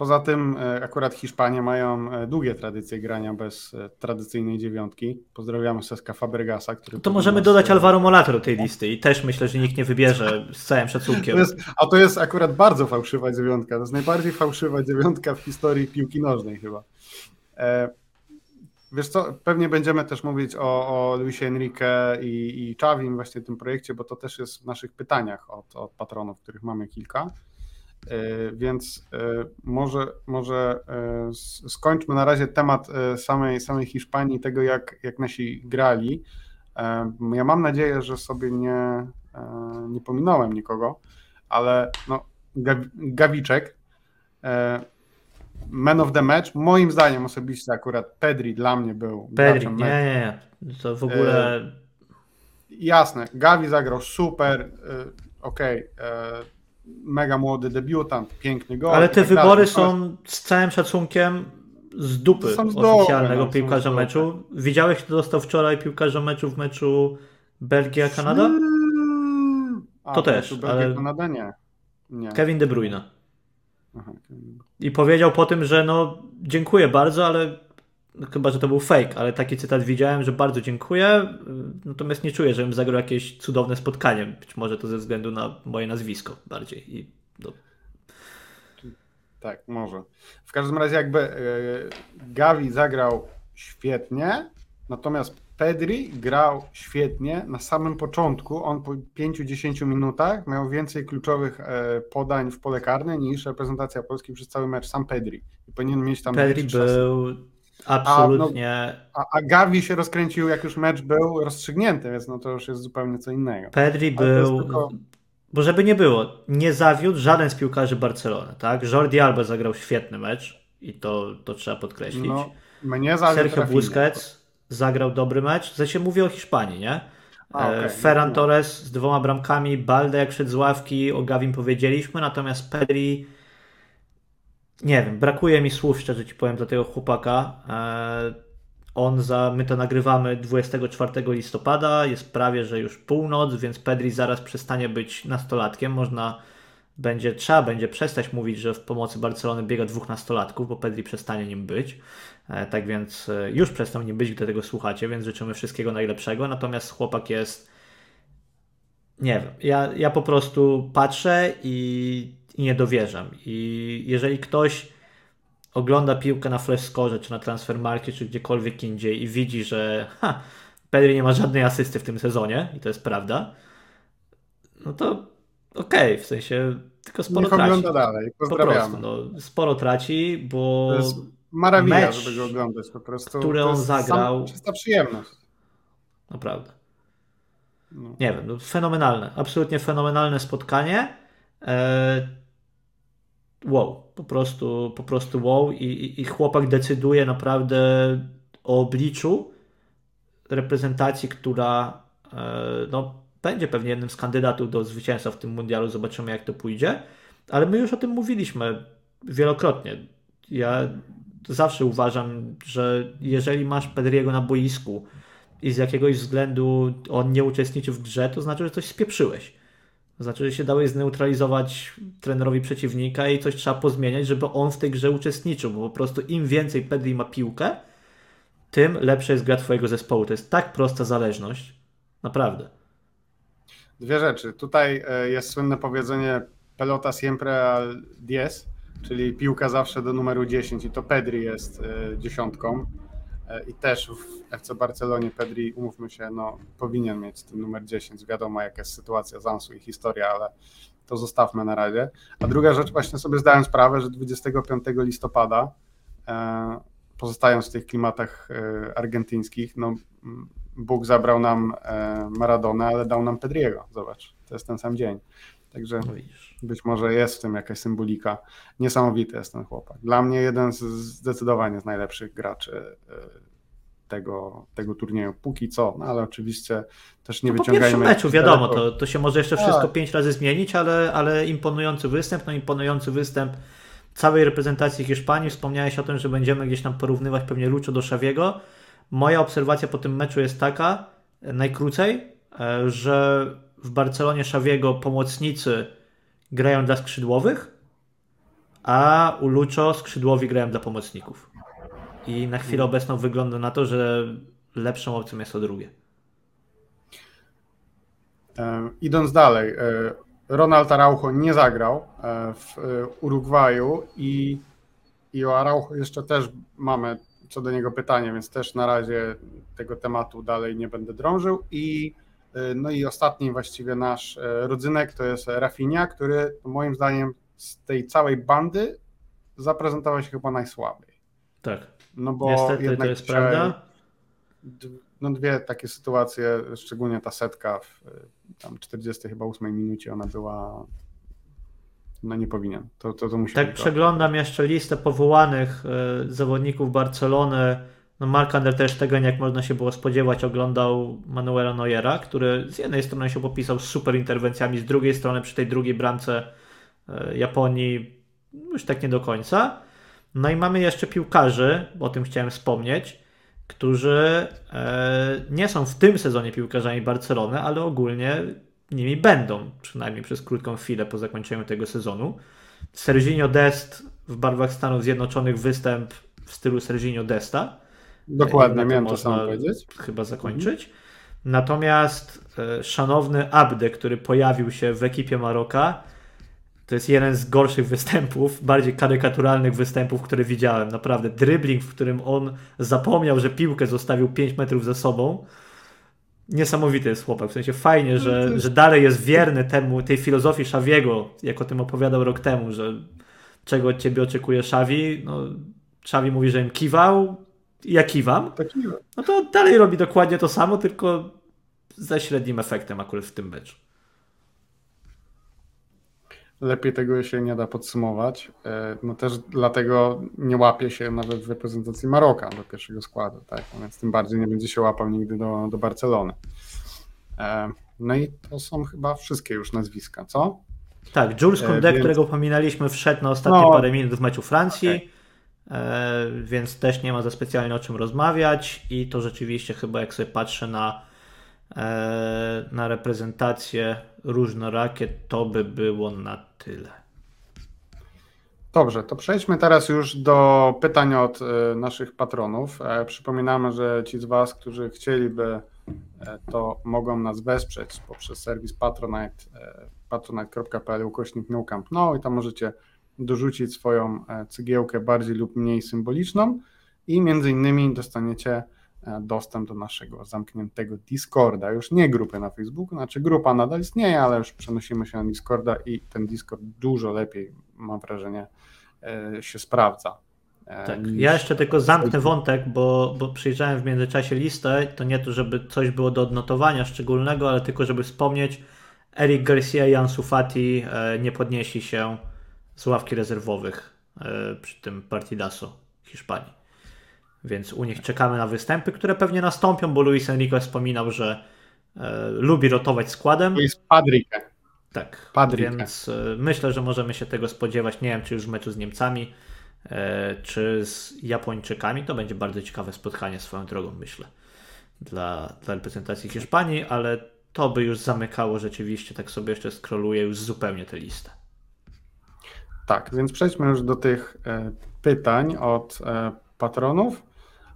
Poza tym e, akurat Hiszpanie mają e, długie tradycje grania bez e, tradycyjnej dziewiątki. Pozdrawiamy Seska Fabregasa. Który to możemy dodać Alvaro Molato do tej listy i też myślę, że nikt nie wybierze z całym szacunkiem. To jest, a to jest akurat bardzo fałszywa dziewiątka. To jest najbardziej fałszywa dziewiątka w historii piłki nożnej chyba. Wiesz co, pewnie będziemy też mówić o, o Luisie Enrique i, i Czawim właśnie w tym projekcie, bo to też jest w naszych pytaniach od, od patronów, których mamy kilka. Więc może, może skończmy na razie temat samej, samej Hiszpanii, tego jak, jak nasi grali. Ja mam nadzieję, że sobie nie, nie pominąłem nikogo, ale no, Gawiczek, man of the match, moim zdaniem osobiście akurat Pedri dla mnie był Pedri, nie, nie, nie, to w ogóle... Jasne, Gavi zagrał super, okej, okay mega młody debiutant, piękny gol. Ale te tak wybory dalej. są z całym szacunkiem z dupy oficjalnego no, piłkarza meczu. Widziałeś, kto dostał wczoraj piłkarza meczu w meczu Belgia-Kanada? To też, ale... Kanada nie. nie. Kevin De Bruyne. Aha, I powiedział po tym, że no dziękuję bardzo, ale chyba, że to był fake, ale taki cytat widziałem, że bardzo dziękuję, natomiast nie czuję, żebym zagrał jakieś cudowne spotkanie. Być może to ze względu na moje nazwisko bardziej. I no. Tak, może. W każdym razie jakby yy, Gavi zagrał świetnie, natomiast Pedri grał świetnie na samym początku. On po 5-10 minutach miał więcej kluczowych e, podań w pole karne niż reprezentacja Polski przez cały mecz. Sam Pedri. I powinien mieć tam. Pedri był Absolutnie. A, no, a, Gavi się rozkręcił, jak już mecz był rozstrzygnięty, więc no to już jest zupełnie co innego. Pedri był. Tylko... Bo żeby nie było, nie zawiódł żaden z piłkarzy Barcelony, tak? Jordi Alba zagrał świetny mecz i to, to trzeba podkreślić. No, mnie Sergio Busquets zagrał dobry mecz. Zresztą mówię o Hiszpanii, nie? A, okay. Ferran no. Torres z dwoma bramkami, Balde jak szedł z ławki, o Gavim powiedzieliśmy, natomiast Pedri nie wiem, brakuje mi słów, szczerze ci powiem, dla tego chłopaka. E, on za, my to nagrywamy 24 listopada, jest prawie, że już północ, więc Pedri zaraz przestanie być nastolatkiem. Można będzie, trzeba będzie przestać mówić, że w pomocy Barcelony biega dwóch nastolatków, bo Pedri przestanie nim być. E, tak więc e, już przestał nim być, gdy tego słuchacie, więc życzymy wszystkiego najlepszego. Natomiast chłopak jest. Nie wiem, ja, ja po prostu patrzę i i nie dowierzam. I jeżeli ktoś ogląda piłkę na Flashscore, czy na Transfermarkcie, czy gdziekolwiek indziej i widzi, że ha, Pedri nie ma żadnej asysty w tym sezonie i to jest prawda, no to okej, okay, w sensie tylko sporo Niech traci. ogląda dalej, pozdrawiamy. Po prostu, no, sporo traci, bo marawilla, mecz, żeby go oglądać po prostu. Który on zagrał. Czysta przyjemność. Naprawdę. No. Nie wiem, no, fenomenalne, absolutnie fenomenalne spotkanie. Wow, po prostu, po prostu wow i, i chłopak decyduje naprawdę o obliczu reprezentacji, która e, no, będzie pewnie jednym z kandydatów do zwycięstwa w tym mundialu, zobaczymy jak to pójdzie, ale my już o tym mówiliśmy wielokrotnie. Ja zawsze uważam, że jeżeli masz Pedriego na boisku i z jakiegoś względu on nie uczestniczy w grze, to znaczy, że coś spieprzyłeś. Znaczy, że się dałeś zneutralizować trenerowi przeciwnika i coś trzeba pozmieniać, żeby on w tej grze uczestniczył, bo po prostu im więcej Pedri ma piłkę, tym lepsza jest gra twojego zespołu. To jest tak prosta zależność. Naprawdę. Dwie rzeczy. Tutaj e, jest słynne powiedzenie pelota siempre al 10, czyli piłka zawsze do numeru 10 i to Pedri jest e, dziesiątką. E, i też w FC Barcelonie Pedri, umówmy się, no, powinien mieć ten numer 10. Wiadomo, jaka jest sytuacja Zansu i historia, ale to zostawmy na razie. A druga rzecz, właśnie sobie zdałem sprawę, że 25 listopada, e, pozostając w tych klimatach e, argentyńskich, no, Bóg zabrał nam Maradona, ale dał nam Pedriego. Zobacz, to jest ten sam dzień. Także no być może jest w tym jakaś symbolika. Niesamowity jest ten chłopak. Dla mnie jeden z zdecydowanie z najlepszych graczy e, tego, tego turnieju. Póki co, no ale oczywiście też nie no wyciągajmy... Po pierwszym meczu, wiadomo, to, to się może jeszcze wszystko tak. pięć razy zmienić, ale, ale imponujący występ, no imponujący występ całej reprezentacji Hiszpanii. Wspomniałeś o tym, że będziemy gdzieś tam porównywać pewnie Lucho do Szawiego. Moja obserwacja po tym meczu jest taka, najkrócej, e, że w Barcelonie Szawiego pomocnicy grają dla skrzydłowych, a u Lucho skrzydłowi grają dla pomocników. I na chwilę obecną wygląda na to, że lepszą opcją jest to drugie. E, idąc dalej, e, Ronald Araujo nie zagrał e, w Urugwaju i, i o Araujo jeszcze też mamy co do niego pytanie, więc też na razie tego tematu dalej nie będę drążył i no i ostatni właściwie nasz e, rodzynek to jest Rafinha, który moim zdaniem z tej całej bandy zaprezentował się chyba najsłabiej. Tak. No bo Niestety jednak to jest prawda. No dwie takie sytuacje, szczególnie ta setka w y, tam 40 chyba 8 minucie ona była no nie powinien. To, to, to musi Tak być to. przeglądam jeszcze listę powołanych e, zawodników Barcelony. No Mark Ander też tego, jak można się było spodziewać, oglądał Manuela Neuera, który z jednej strony się popisał z super interwencjami, z drugiej strony przy tej drugiej bramce e, Japonii już tak nie do końca. No i mamy jeszcze piłkarzy, o tym chciałem wspomnieć, którzy e, nie są w tym sezonie piłkarzami Barcelony, ale ogólnie nimi będą, przynajmniej przez krótką chwilę po zakończeniu tego sezonu. Serginho Dest w barwach Stanów Zjednoczonych występ w stylu Serginho Desta. Dokładnie, miałem to samo powiedzieć. Chyba zakończyć. Natomiast e, szanowny Abde, który pojawił się w ekipie Maroka, to jest jeden z gorszych występów, bardziej karykaturalnych występów, które widziałem. Naprawdę, dribbling, w którym on zapomniał, że piłkę zostawił 5 metrów za sobą. Niesamowity jest chłopak. W sensie fajnie, że, że dalej jest wierny temu, tej filozofii Szawiego, jak o tym opowiadał rok temu, że czego od ciebie oczekuje Szawi. No, Szawi mówi, że im kiwał, ja kiwam. No to dalej robi dokładnie to samo, tylko ze średnim efektem akurat w tym meczu. lepiej tego się nie da podsumować. E, No też dlatego nie łapie się nawet w reprezentacji Maroka do pierwszego składu, tak? No Więc tym bardziej nie będzie się łapał nigdy do, do Barcelony. E, No i to są chyba wszystkie już nazwiska, co? Tak, Jules E, Koundé, więc- którego pominęliśmy, wszedł na ostatnie No. parę minut w meczu Francji, Okej. E, więc też nie ma za specjalnie o czym rozmawiać i to rzeczywiście chyba jak sobie patrzę na, e, na reprezentację różnorakie, to by było na tyle. Dobrze, to przejdźmy teraz już do pytań od e, naszych patronów. Przypominamy, że ci z Was, którzy chcieliby, to mogą nas wesprzeć poprzez serwis Patronite, patronite.pl ukośnik No i tam możecie dorzucić swoją e, cygiełkę bardziej lub mniej symboliczną i między innymi dostaniecie e, dostęp do naszego zamkniętego Discorda, już nie grupy na Facebooku, znaczy grupa nadal istnieje, ale już przenosimy się na Discorda i ten Discord dużo lepiej, mam wrażenie, e, się sprawdza. Tak. Ja jeszcze tylko zamknę wątek, bo, bo przyjrzałem w międzyczasie listę. To nie to, żeby coś było do odnotowania szczególnego, ale tylko, żeby wspomnieć. Eric Garcia i Ansu Fati nie podnieśli się z ławki rezerwowych e, przy tym Partidaso Hiszpanii. Więc u nich czekamy na występy, które pewnie nastąpią, bo Luis Enrique wspominał, że e, lubi rotować składem. To jest Padrique. Tak, Padrique. więc e, myślę, że możemy się tego spodziewać. Nie wiem, czy już w meczu z Niemcami, czy z Japończykami. To będzie bardzo ciekawe spotkanie swoją drogą, myślę, dla, dla reprezentacji Hiszpanii, ale to by już zamykało rzeczywiście, tak sobie jeszcze skroluję już zupełnie tę listę. Tak, więc przejdźmy już do tych e, pytań od e, patronów.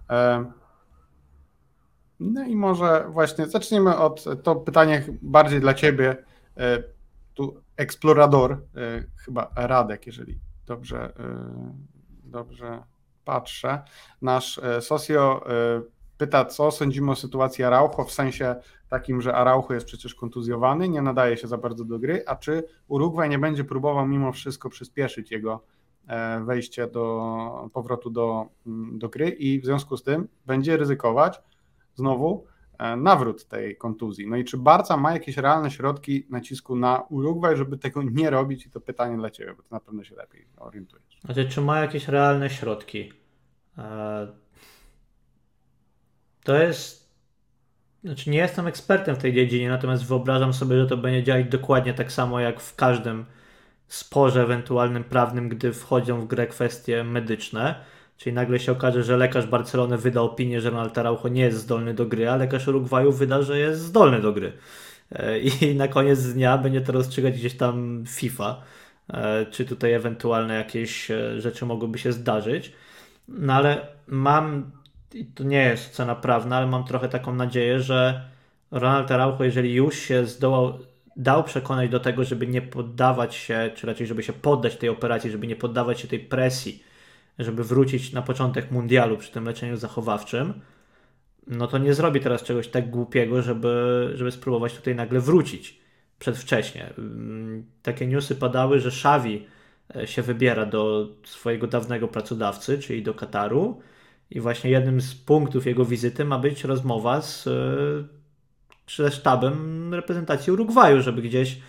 E, no i może właśnie zacznijmy od to pytanie bardziej dla ciebie. Tu eksplorador, chyba Radek, jeżeli dobrze, dobrze patrzę. Nasz socio e, pyta, co sądzimy o sytuacji Araujo, w sensie takim, że Araujo jest przecież kontuzjowany, nie nadaje się za bardzo do gry, a czy Urugwaj nie będzie próbował mimo wszystko przyspieszyć jego e, wejście do powrotu do, mm, do gry i w związku z tym będzie ryzykować znowu e, nawrót tej kontuzji. No i czy Barca ma jakieś realne środki nacisku na Urugwaj, żeby tego nie robić? I to pytanie dla Ciebie, bo Ty na pewno się lepiej orientujesz. Znaczy, czy ma jakieś realne środki? E, To jest. Znaczy, nie jestem ekspertem w tej dziedzinie, natomiast wyobrażam sobie, że to będzie działać dokładnie tak samo jak w każdym sporze ewentualnym prawnym, gdy wchodzą w grę kwestie medyczne. Czyli nagle się okaże, że lekarz Barcelony wyda opinię, że Ronald Araujo nie jest zdolny do gry, a lekarz Urugwaju wyda, że jest zdolny do gry. E, I na koniec dnia będzie to rozstrzygać gdzieś tam FIFA, e, czy tutaj ewentualne jakieś e, rzeczy mogłyby się zdarzyć. No ale mam, i to nie jest cena prawna, ale mam trochę taką nadzieję, że Ronald Araujo, jeżeli już się zdołał, dał przekonać do tego, żeby nie poddawać się, czy raczej żeby się poddać tej operacji, żeby nie poddawać się tej presji, żeby wrócić na początek mundialu przy tym leczeniu zachowawczym, no to nie zrobi teraz czegoś tak głupiego, żeby, żeby spróbować tutaj nagle wrócić przedwcześnie. Takie newsy padały, że Xavi e, się wybiera do swojego dawnego pracodawcy, czyli do Kataru. I właśnie jednym z punktów jego wizyty ma być rozmowa z, e, ze sztabem reprezentacji Urugwaju, żeby gdzieś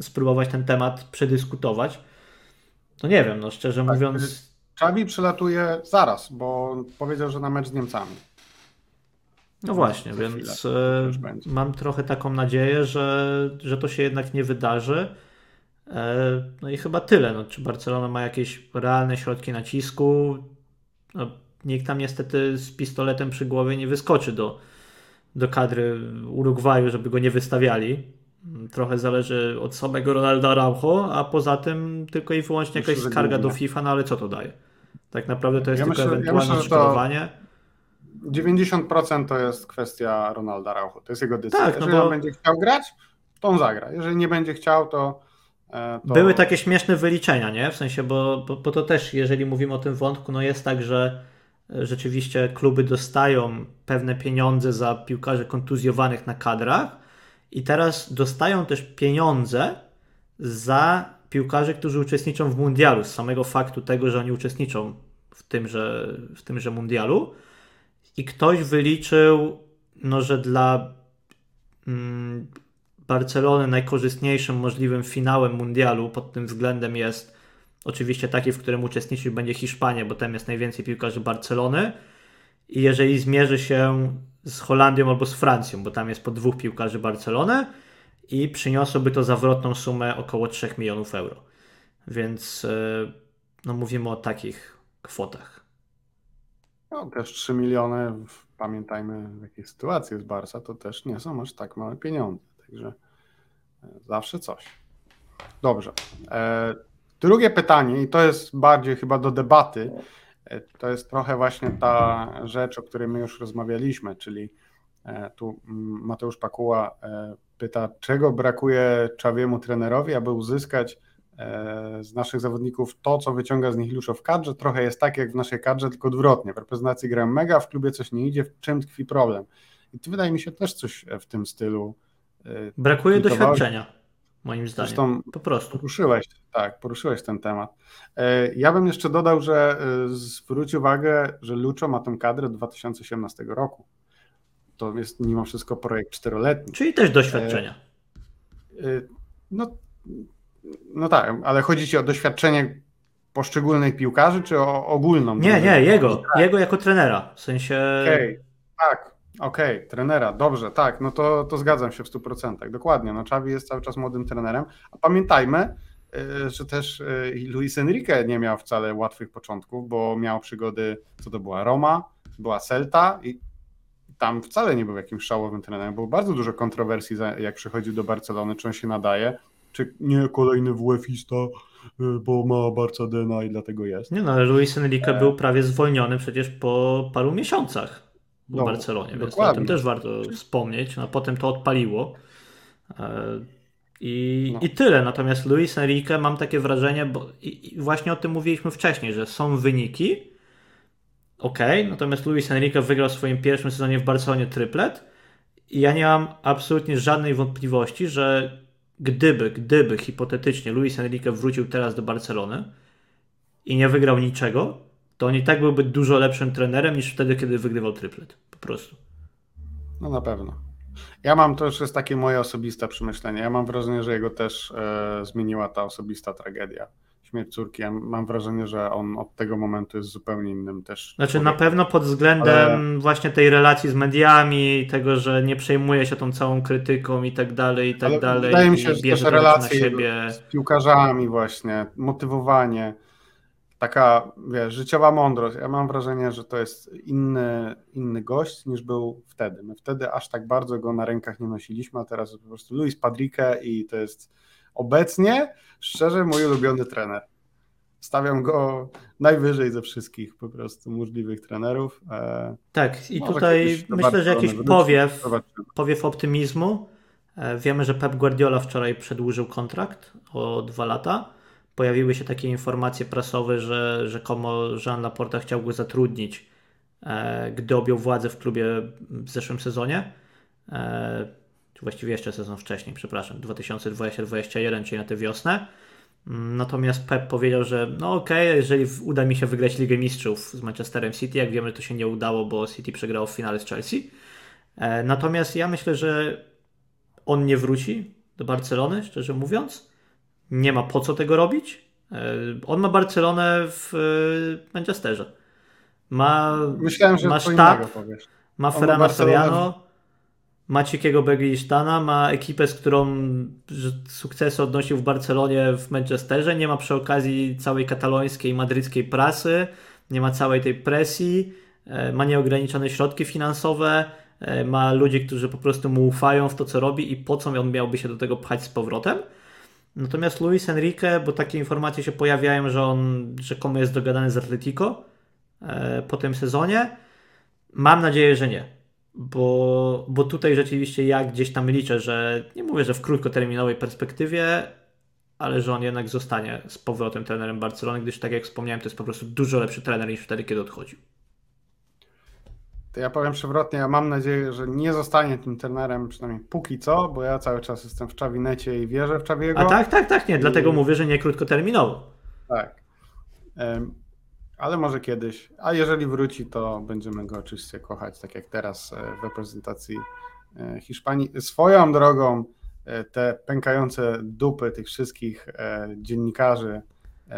spróbować ten temat przedyskutować. No nie wiem, no szczerze tak, mówiąc. Czawi przylatuje zaraz, bo powiedział, że na mecz z Niemcami. No właśnie, więc e, mam trochę taką nadzieję, że, że to się jednak nie wydarzy. E, no i chyba tyle. No, czy Barcelona ma jakieś realne środki nacisku? No, nikt tam niestety z pistoletem przy głowie nie wyskoczy do, do kadry Urugwaju, żeby go nie wystawiali. Trochę zależy od samego Ronaldo Araujo, a poza tym tylko i wyłącznie jakaś skarga do FIFA, no ale co to daje? Tak naprawdę to jest ja tylko myślę, ewentualne ja myślę, 90% to jest kwestia Ronalda Araujo. To jest jego decyzja. Tak, no Jeżeli bo... on będzie chciał grać, to on zagra. Jeżeli nie będzie chciał, to, e, to... Były takie śmieszne wyliczenia, nie? W sensie, bo, bo, bo to też, jeżeli mówimy o tym wątku, no jest tak, że rzeczywiście kluby dostają pewne pieniądze za piłkarzy kontuzjowanych na kadrach i teraz dostają też pieniądze za piłkarzy, którzy uczestniczą w mundialu, z samego faktu tego, że oni uczestniczą w tymże, w tymże mundialu. I ktoś wyliczył, no, że dla mm, Barcelony najkorzystniejszym możliwym finałem mundialu pod tym względem jest oczywiście taki, w którym uczestniczyć będzie Hiszpania, bo tam jest najwięcej piłkarzy Barcelony. I jeżeli zmierzy się z Holandią albo z Francją, bo tam jest po dwóch piłkarzy Barcelony i przyniosłoby to zawrotną sumę około 3 milionów euro. Więc e, no mówimy o takich kwotach. No, też 3 miliony, pamiętajmy w jakiej sytuacji jest Barca, to też nie są aż tak małe pieniądze, także e, zawsze coś. Dobrze. E, drugie pytanie, i to jest bardziej chyba do debaty, e, to jest trochę właśnie ta rzecz, o której my już rozmawialiśmy, czyli tu Mateusz Pakuła pyta, czego brakuje Czawiemu trenerowi, aby uzyskać E, z naszych zawodników to, co wyciąga z nich Luszo w kadrze, trochę jest tak jak w naszej kadrze, tylko odwrotnie. W reprezentacji grają mega, w klubie coś nie idzie, w czym tkwi problem. I tu wydaje mi się też coś w tym stylu. E, Brakuje doświadczenia, moim zdaniem. Zresztą po prostu. Poruszyłeś, tak, poruszyłeś ten temat. E, ja bym jeszcze dodał, że zwróć uwagę, że Luczo ma tę kadrę 2018 roku. To jest mimo wszystko projekt czteroletni. Czyli też doświadczenia. No no tak, ale chodzi ci o doświadczenie poszczególnych piłkarzy, czy o ogólną? Nie, nie, jego, jego jako trenera, w sensie... Okej, okay, tak, okej, okay, trenera, dobrze, tak, no to, to zgadzam się w 100%, dokładnie, no Xavi jest cały czas młodym trenerem, a pamiętajmy, y, że też y, Luis Enrique nie miał wcale łatwych początków, bo miał przygody, co to była Roma, była Celta i tam wcale nie był jakimś szałowym trenerem. Było bardzo dużo kontrowersji, jak przychodził do Barcelony, czy on się nadaje czy nie kolejny WF-ista, y, bo ma Barca DNA i dlatego jest. Nie no, ale Luis Enrique e... był prawie zwolniony przecież po paru miesiącach w no, Barcelonie, więc o tym też warto wspomnieć. No, potem to odpaliło. E... I, no. I tyle. Natomiast Luis Enrique mam takie wrażenie, bo i, i właśnie o tym mówiliśmy wcześniej, że są wyniki. Ok, natomiast Luis Enrique wygrał w swoim pierwszym sezonie w Barcelonie triplet. I ja nie mam absolutnie żadnej wątpliwości, że gdyby, gdyby hipotetycznie Luis Enrique wrócił teraz do Barcelony i nie wygrał niczego, to on i tak byłby dużo lepszym trenerem niż wtedy, kiedy wygrywał triplet. Po prostu. No na pewno. Ja mam, to już jest takie moje osobiste przemyślenie. Ja mam wrażenie, że jego też e, zmieniła ta osobista tragedia śmierć córki. Ja mam wrażenie, że on od tego momentu jest zupełnie innym też. Znaczy człowiekiem. na pewno pod względem Ale... właśnie tej relacji z mediami, tego, że nie przejmuje się tą całą krytyką i tak dalej, i tak Ale dalej. Wydaje mi się, że też relacje siebie... z piłkarzami właśnie, motywowanie, taka wiesz, życiowa mądrość. Ja mam wrażenie, że to jest inny, inny gość niż był wtedy. My wtedy aż tak bardzo go na rękach nie nosiliśmy, a teraz po prostu Luis Padrique i to jest obecnie, szczerze, mój ulubiony trener. Stawiam go najwyżej ze wszystkich po prostu możliwych trenerów. E, tak, i tutaj myślę, że jakiś powiew, powiew optymizmu. E, wiemy, że Pep Guardiola wczoraj przedłużył kontrakt o dwa lata. Pojawiły się takie informacje prasowe, że rzekomo Jean Laporta chciał go zatrudnić, e, gdy objął władzę w klubie w zeszłym sezonie czy właściwie jeszcze sezon wcześniej, przepraszam, 2020-2021, czyli na tę wiosnę. Mm, natomiast Pep powiedział, że no okej, okay, jeżeli uda mi się wygrać Ligę Mistrzów z Manchesterem City, jak wiemy, to się nie udało, bo City przegrało w finale z Chelsea. E, natomiast ja myślę, że on nie wróci do Barcelony, szczerze mówiąc. Nie ma po co tego robić. E, on ma Barcelonę w e, Manchesterze. Ma, Myślałem, że ma sztab, ma Ferrana Soriano, ma Ciekiego Beglistana, ma ekipę, z którą sukcesy odnosił w Barcelonie, w Manchesterze, nie ma przy okazji całej katalońskiej, madryckiej prasy, nie ma całej tej presji, e, ma nieograniczone środki finansowe, ma ludzi, którzy po prostu mu ufają w to, co robi i po co on miałby się do tego pchać z powrotem. Natomiast Luis Enrique, bo takie informacje się pojawiają, że on rzekomo jest dogadany z Atletico e, po tym sezonie, mam nadzieję, że nie bo, bo tutaj rzeczywiście ja gdzieś tam liczę, że nie mówię, że w krótkoterminowej perspektywie, ale że on jednak zostanie z powrotem trenerem Barcelony, gdyż tak jak wspomniałem, to jest po prostu dużo lepszy trener niż wtedy, kiedy odchodził. To ja powiem przewrotnie, ja mam nadzieję, że nie zostanie tym trenerem przynajmniej póki co, bo ja cały czas jestem w Czawinecie i wierzę w Czawiego. A tak, tak, tak, nie, dlatego mówię, że nie krótkoterminowo. Tak ale może kiedyś. A jeżeli wróci, to będziemy go oczywiście kochać, tak jak teraz e, w reprezentacji e, Hiszpanii. Swoją drogą e, te pękające dupy tych wszystkich dziennikarzy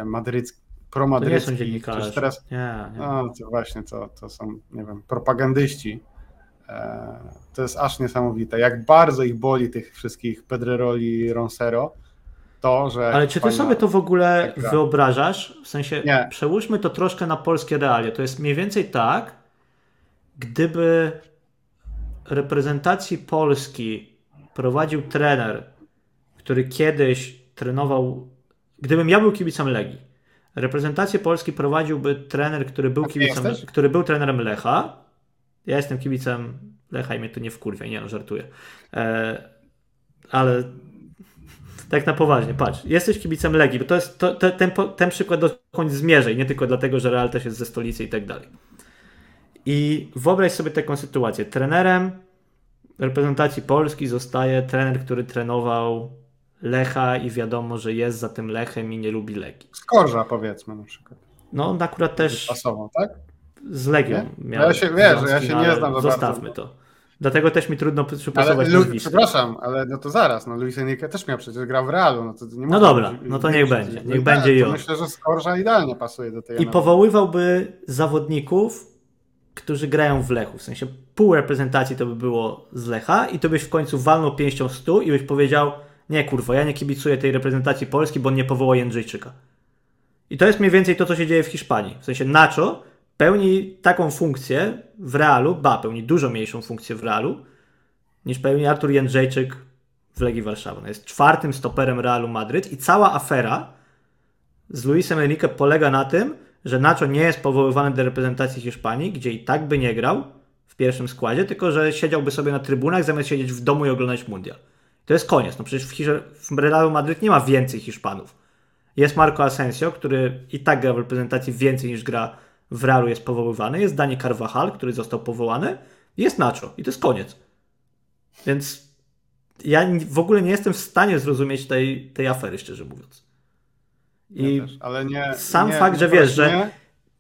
madryckich, promadryckich. To nie są dziennikarze. Teraz, nie, nie. No, to właśnie, to, to są, nie wiem, propagandyści. To jest aż niesamowite, jak bardzo ich boli tych wszystkich Pedreroli, Ronsero, to, że. Ale czy ty sobie to w ogóle taka... wyobrażasz? W sensie, Nie. przełóżmy to troszkę na polskie realia. To jest mniej więcej tak, gdyby reprezentacji Polski prowadził trener, który kiedyś trenował. Gdybym ja był kibicem Legii, reprezentację Polski prowadziłby trener, który był, kibicem, który był trenerem Lecha. Ja jestem kibicem Lecha i mnie to nie wkurwia, nie no, żartuję. E, ale tak na poważnie, patrz, jesteś kibicem Legii, bo to jest, to, to, ten, ten przykład dokąd zmierzej, nie tylko dlatego, że Real też jest ze stolicy i tak dalej. I wyobraź sobie taką sytuację. Trenerem reprezentacji Polski zostaje trener, który trenował Lecha i wiadomo, że jest za tym Lechem i nie lubi Legii. Skorża powiedzmy na przykład. No on akurat też pasował, tak? Z Legią miał. Ja się wiesz, ja się nie znam Zostawmy to. Dlatego też mi trudno przypasować ale, Przepraszam, ale no to zaraz, no Luis Enrique też miał przecież grał w Realu, no to nie No dobra, no to niech będzie, niech będzie i on. Myślę, że Skorża idealnie pasuje do tej I powoływałby zawodników, którzy grają w Lechu, w sensie pół reprezentacji to by było z Lecha i to byś w końcu walnął pięścią stu i byś powiedział, nie kurwa, ja nie kibicuję tej reprezentacji Polski, bo on nie powoła Jędrzejczyka. I to jest mniej więcej to, co się dzieje w Hiszpanii. W sensie Nacho pełni taką funkcję w Realu, ba, pełni dużo mniejszą funkcję w Realu, niż pełni Artur Jędrzejczyk w Legii Warszawa. No jest czwartym stoperem Realu Madryt i cała afera z Luisem Enrique polega na tym, że Nacho nie jest powoływany do reprezentacji Hiszpanii, gdzie i tak by nie grał w pierwszym składzie, tylko że siedziałby sobie na trybunach zamiast siedzieć w domu i oglądać mundial. To jest koniec. No przecież w, w Realu Madryt nie ma więcej Hiszpanów. Jest Marco Asensio, który i tak gra w reprezentacji więcej niż gra w Realu jest powoływany, jest Dani Carvajal, który został powołany, jest Nacho i to jest koniec. Więc ja w ogóle nie jestem w stanie zrozumieć tej, tej afery, szczerze mówiąc. I ja ale nie, sam nie, fakt, że wiesz, że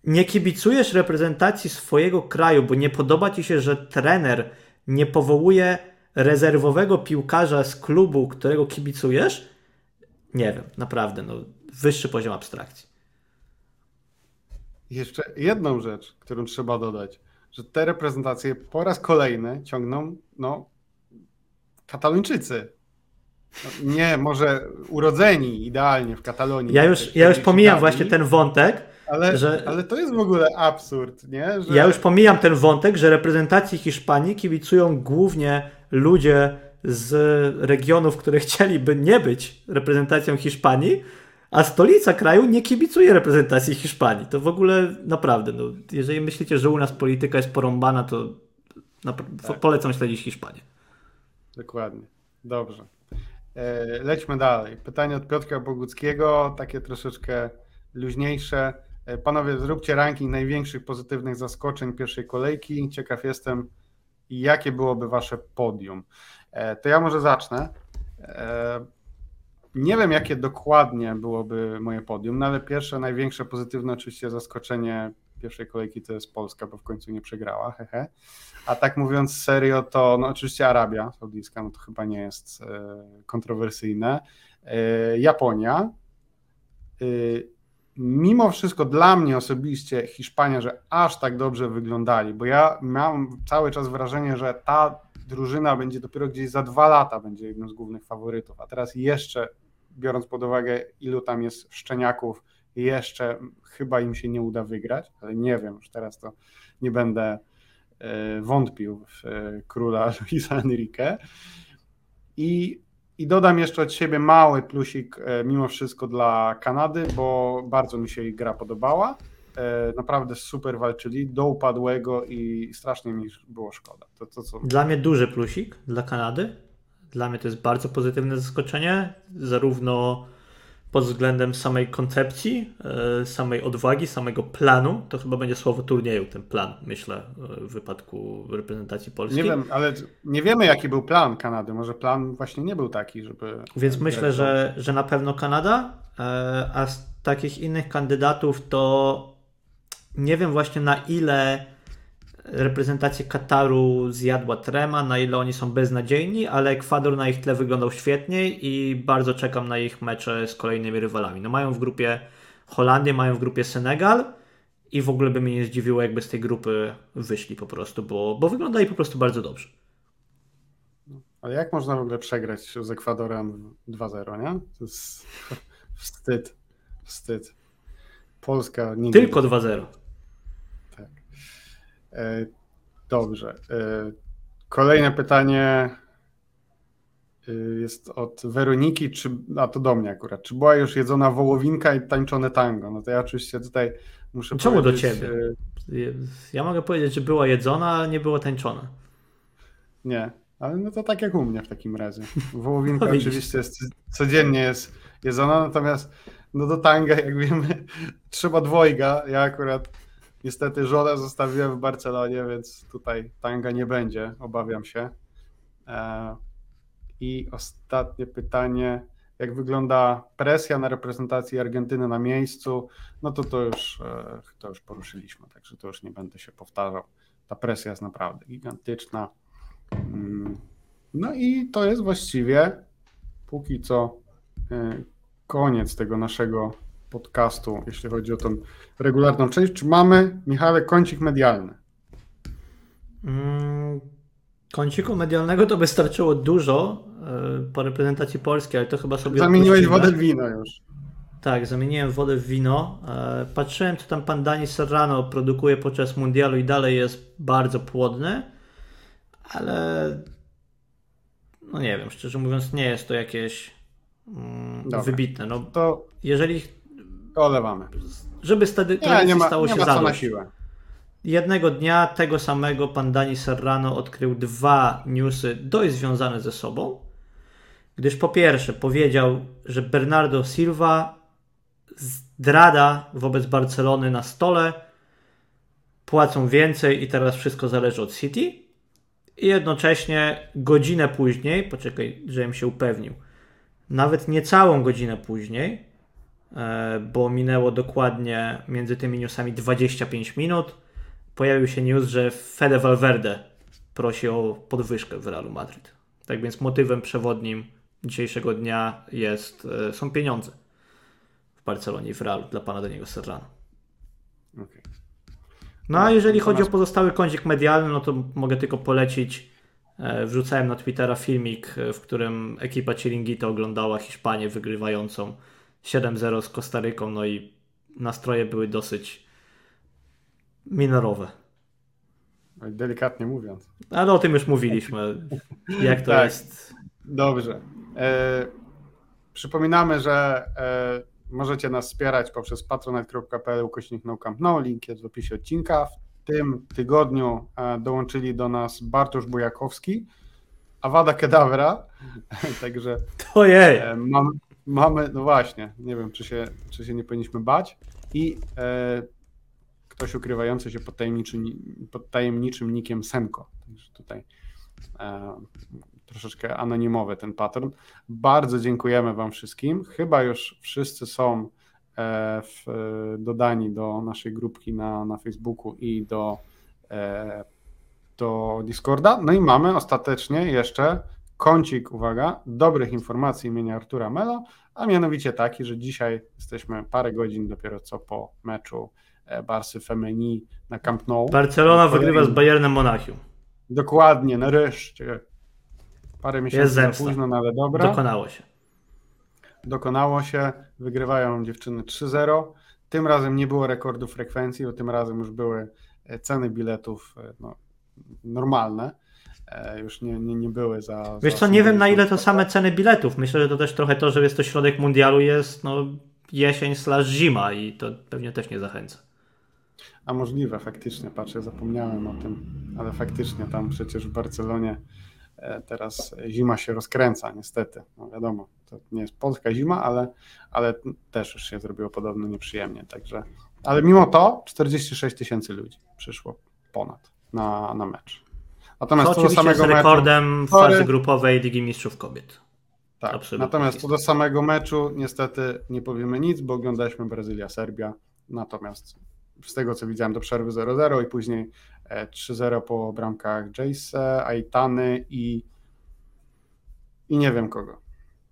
nie kibicujesz reprezentacji swojego kraju, bo nie podoba ci się, że trener nie powołuje rezerwowego piłkarza z klubu, którego kibicujesz, nie wiem, naprawdę, no, wyższy poziom abstrakcji. Jeszcze jedną rzecz, którą trzeba dodać, że te reprezentacje po raz kolejny ciągną no, Katalończycy. No, nie, może urodzeni idealnie w Katalonii. Ja już, ja już pomijam właśnie ten wątek. Ale, że... ale to jest w ogóle absurd, nie? Że... Ja już pomijam ten wątek, że reprezentacji Hiszpanii kibicują głównie ludzie z regionów, które [laughs] chcieliby nie być reprezentacją Hiszpanii, a stolica kraju nie kibicuje reprezentacji Hiszpanii. To w ogóle naprawdę, no, jeżeli myślicie, że u nas polityka jest porąbana, to tak. polecam śledzić Hiszpanię. Dokładnie. Dobrze. E, lećmy dalej. Pytanie od Piotra Boguckiego, takie troszeczkę luźniejsze. E, panowie, zróbcie ranking największych pozytywnych zaskoczeń pierwszej kolejki. Ciekaw jestem, jakie byłoby wasze podium. E, to ja może zacznę nie wiem, jakie dokładnie byłoby moje podium, no ale pierwsze, największe pozytywne oczywiście zaskoczenie pierwszej kolejki to jest Polska, bo w końcu nie przegrała, hehe. A tak mówiąc serio, to no oczywiście Arabia Saudyjska, no to chyba nie jest e, kontrowersyjne. E, Japonia. Mimo wszystko dla mnie osobiście Hiszpania, że aż tak dobrze wyglądali, bo ja mam cały czas wrażenie, że ta drużyna będzie dopiero gdzieś za dwa lata będzie jednym z głównych faworytów, a teraz jeszcze biorąc pod uwagę ilu tam jest szczeniaków, jeszcze chyba im się nie uda wygrać, ale nie wiem, już teraz to nie będę e, wątpił w e, króla [laughs] Luisa Enrique. I, I dodam jeszcze od siebie mały plusik e, mimo wszystko dla Kanady, bo bardzo mi się ich gra podobała. Naprawdę super walczyli do upadłego i strasznie mi było szkoda. To, to, co... Dla mnie duży plusik dla Kanady. Dla mnie to jest bardzo pozytywne zaskoczenie, zarówno pod względem samej koncepcji, e, samej odwagi, samego planu, to chyba będzie słowo turnieju, ten plan, myślę, e, w wypadku reprezentacji polskiej. Nie wiem, ale nie wiemy, jaki był plan Kanady. Może plan właśnie nie był taki, żeby. Więc myślę, że, że na pewno Kanada, e, a z takich innych kandydatów to nie wiem właśnie na ile reprezentacja Kataru zjadła trema, na ile oni są beznadziejni, ale Ekwador na ich tle wyglądał świetnie i bardzo czekam na ich mecze z kolejnymi rywalami. No mają w grupie Holandię, mają w grupie Senegal i w ogóle by mnie nie zdziwiło, jakby z tej grupy wyszli po prostu, bo, bo wyglądali po prostu bardzo dobrze. Ale jak można w ogóle przegrać z Ekwadorem 2-0, nie? To jest [laughs] wstyd. Wstyd. Polska nigdy. Tylko 2-0. E, dobrze. E, kolejne pytanie e, jest od Weroniki, czy, a to do mnie akurat. Czy była już jedzona wołowinka i tańczone tango? No to ja oczywiście tutaj muszę Czemu do ciebie? Ja mogę powiedzieć, że była jedzona, ale nie było tańczona. Nie, ale no to tak jak u mnie w takim razie. [laughs] Wołowinka no oczywiście jest, codziennie jest jedzona, natomiast no do tanga, jak wiemy, [laughs] trzeba dwojga. Ja akurat Niestety żonę zostawiłem w Barcelonie, więc tutaj tanga nie będzie, obawiam się. E, I ostatnie pytanie. Jak wygląda presja na reprezentacji Argentyny na miejscu? No to to już, e, to już poruszyliśmy, także to już nie będę się powtarzał. Ta presja jest naprawdę gigantyczna. Mm. No i to jest właściwie póki co e, koniec tego naszego podcastu, jeśli chodzi o tą regularną część. Czy mamy, Michale, kącik medialny? Mm, kąciku medialnego to wystarczyło dużo yy, po reprezentacji polskiej, ale to chyba sobie. Zamieniłeś wodę w wino już. Tak, zamieniłem wodę w wino. E, patrzyłem, co tam pan Dani Serrano produkuje podczas mundialu i dalej jest bardzo płodny, ale no nie wiem, szczerze mówiąc, nie jest to jakieś mm, wybitne. No, to jeżeli to olewamy. Żeby wtedy nie, nie ma, stało nie się ma na siłę. Jednego dnia tego samego pan Dani Serrano odkrył dwa newsy dość związane ze sobą, gdyż po pierwsze powiedział, że Bernardo Silva zdrada wobec Barcelony na stole, płacą więcej i teraz wszystko zależy od City. I jednocześnie godzinę później, poczekaj, żebym się upewnił, nawet niecałą godzinę później, bo minęło dokładnie między tymi newsami 25 minut. Pojawił się news, że Fede Valverde prosi o podwyżkę w Realu Madryt. Tak więc motywem przewodnim dzisiejszego dnia jest, e, są pieniądze w Barcelonie i w Realu dla pana Daniego Serrano. Okay. No a jeżeli chodzi o pozostały kącik medialny, no to mogę tylko polecić. E, wrzucałem na Twittera filmik, w którym ekipa Chiringito oglądała Hiszpanię wygrywającą 7-0 z Kostaryką, no i nastroje były dosyć minorowe. Delikatnie mówiąc. Ale o tym już mówiliśmy, jak to [laughs] tak, jest. Dobrze. E, przypominamy, że e, możecie nas wspierać poprzez patronite.pl ukośnik no no, link jest w opisie odcinka. W tym tygodniu e, dołączyli do nas Bartosz Bujakowski, Awada Kedawra, [laughs] także to jej. E, mam, mamy, no właśnie, nie wiem, czy się, czy się nie powinniśmy bać. I e, ktoś ukrywający się pod tajemniczym, pod tajemniczym nikiem Senko. Także tutaj e, troszeczkę anonimowy ten pattern. Bardzo dziękujemy Wam wszystkim. Chyba już wszyscy są e, w, dodani do naszej grupki na, na Facebooku i do, e, do Discorda. No i mamy ostatecznie jeszcze kącik, uwaga, dobrych informacji imienia Artura Melo, a mianowicie taki, że dzisiaj jesteśmy parę godzin dopiero co po meczu e, Barsy Femeni na Camp Nou. Barcelona wygrywa z Bayernem Monachium. Dokładnie, nareszcie. Parę Jest miesięcy za zemsta. późno, no ale dobra. Dokonało się. Dokonało się, wygrywają dziewczyny 3-0. Tym razem nie było rekordu frekwencji, bo tym razem już były e, ceny biletów e, no, normalne. E, Już nie, nie, nie były za. Wiesz za co, nie wiem na ile to 80. same ceny biletów. Myślę, że to też trochę to, że jest to środek mundialu, jest no, jesień slash zima i to pewnie też nie zachęca. A możliwe, faktycznie, patrzę, zapomniałem o tym, ale faktycznie tam przecież w Barcelonie e, teraz zima się rozkręca, niestety. No wiadomo, to nie jest polska zima, ale, ale też już się zrobiło podobno nieprzyjemnie, także. Ale mimo to 46 tysięcy ludzi przyszło ponad na, na mecz. To Natomiast co do oczywiście jest samego meczu, rekordem w Sorry. fazie grupowej Ligi Mistrzów Kobiet. tak, absolutnie natomiast jest. co do samego meczu niestety nie powiemy nic, bo oglądaliśmy Brazylia-Serbia, natomiast z tego co widziałem do przerwy 0-0 i później e, 3-0 po bramkach Jace, Aitany i i nie wiem kogo.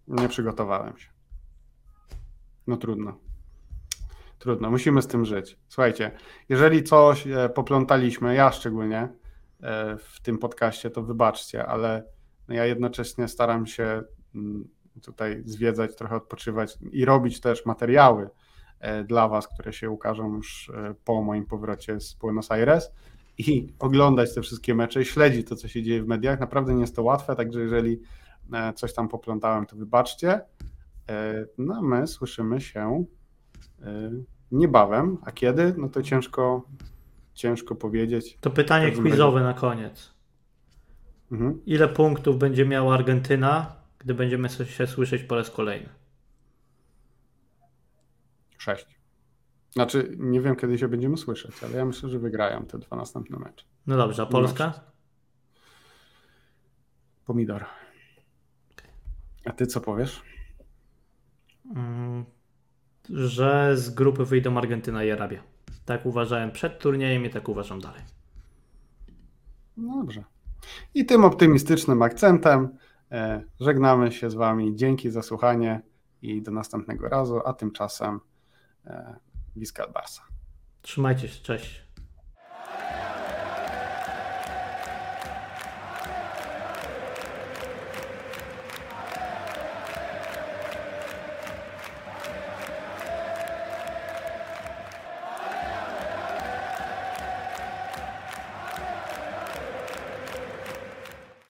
Nie przygotowałem się. No trudno. Trudno, musimy z tym żyć. Słuchajcie, jeżeli coś e, poplątaliśmy, ja szczególnie e, w tym podcaście, to wybaczcie, ale no ja jednocześnie staram się mm, tutaj zwiedzać, trochę odpoczywać i robić też materiały e, dla Was, które się ukażą już e, po moim powrocie z Buenos Aires i oglądać te wszystkie mecze i śledzić to, co się dzieje w mediach. Naprawdę nie jest to łatwe, także jeżeli e, coś tam poplątałem, to wybaczcie. E, No my słyszymy się e, niebawem, a kiedy? No to ciężko, ciężko powiedzieć. To pytanie quizowe na koniec. Mhm. Ile punktów będzie miała Argentyna, gdy będziemy się słyszeć po raz kolejny? Sześć. Znaczy, nie wiem, kiedy się będziemy słyszeć, ale ja myślę, że wygrają te dwa następne mecze. No dobrze, a Polska? Pomidor. A ty co powiesz? Mm, że z grupy wyjdą Argentyna i Arabia. Tak uważałem przed turniejem i tak uważam dalej. No dobrze. I tym optymistycznym akcentem e, żegnamy się z Wami. Dzięki za słuchanie i do następnego razu, a tymczasem e, Visca Barsa. Trzymajcie się, cześć.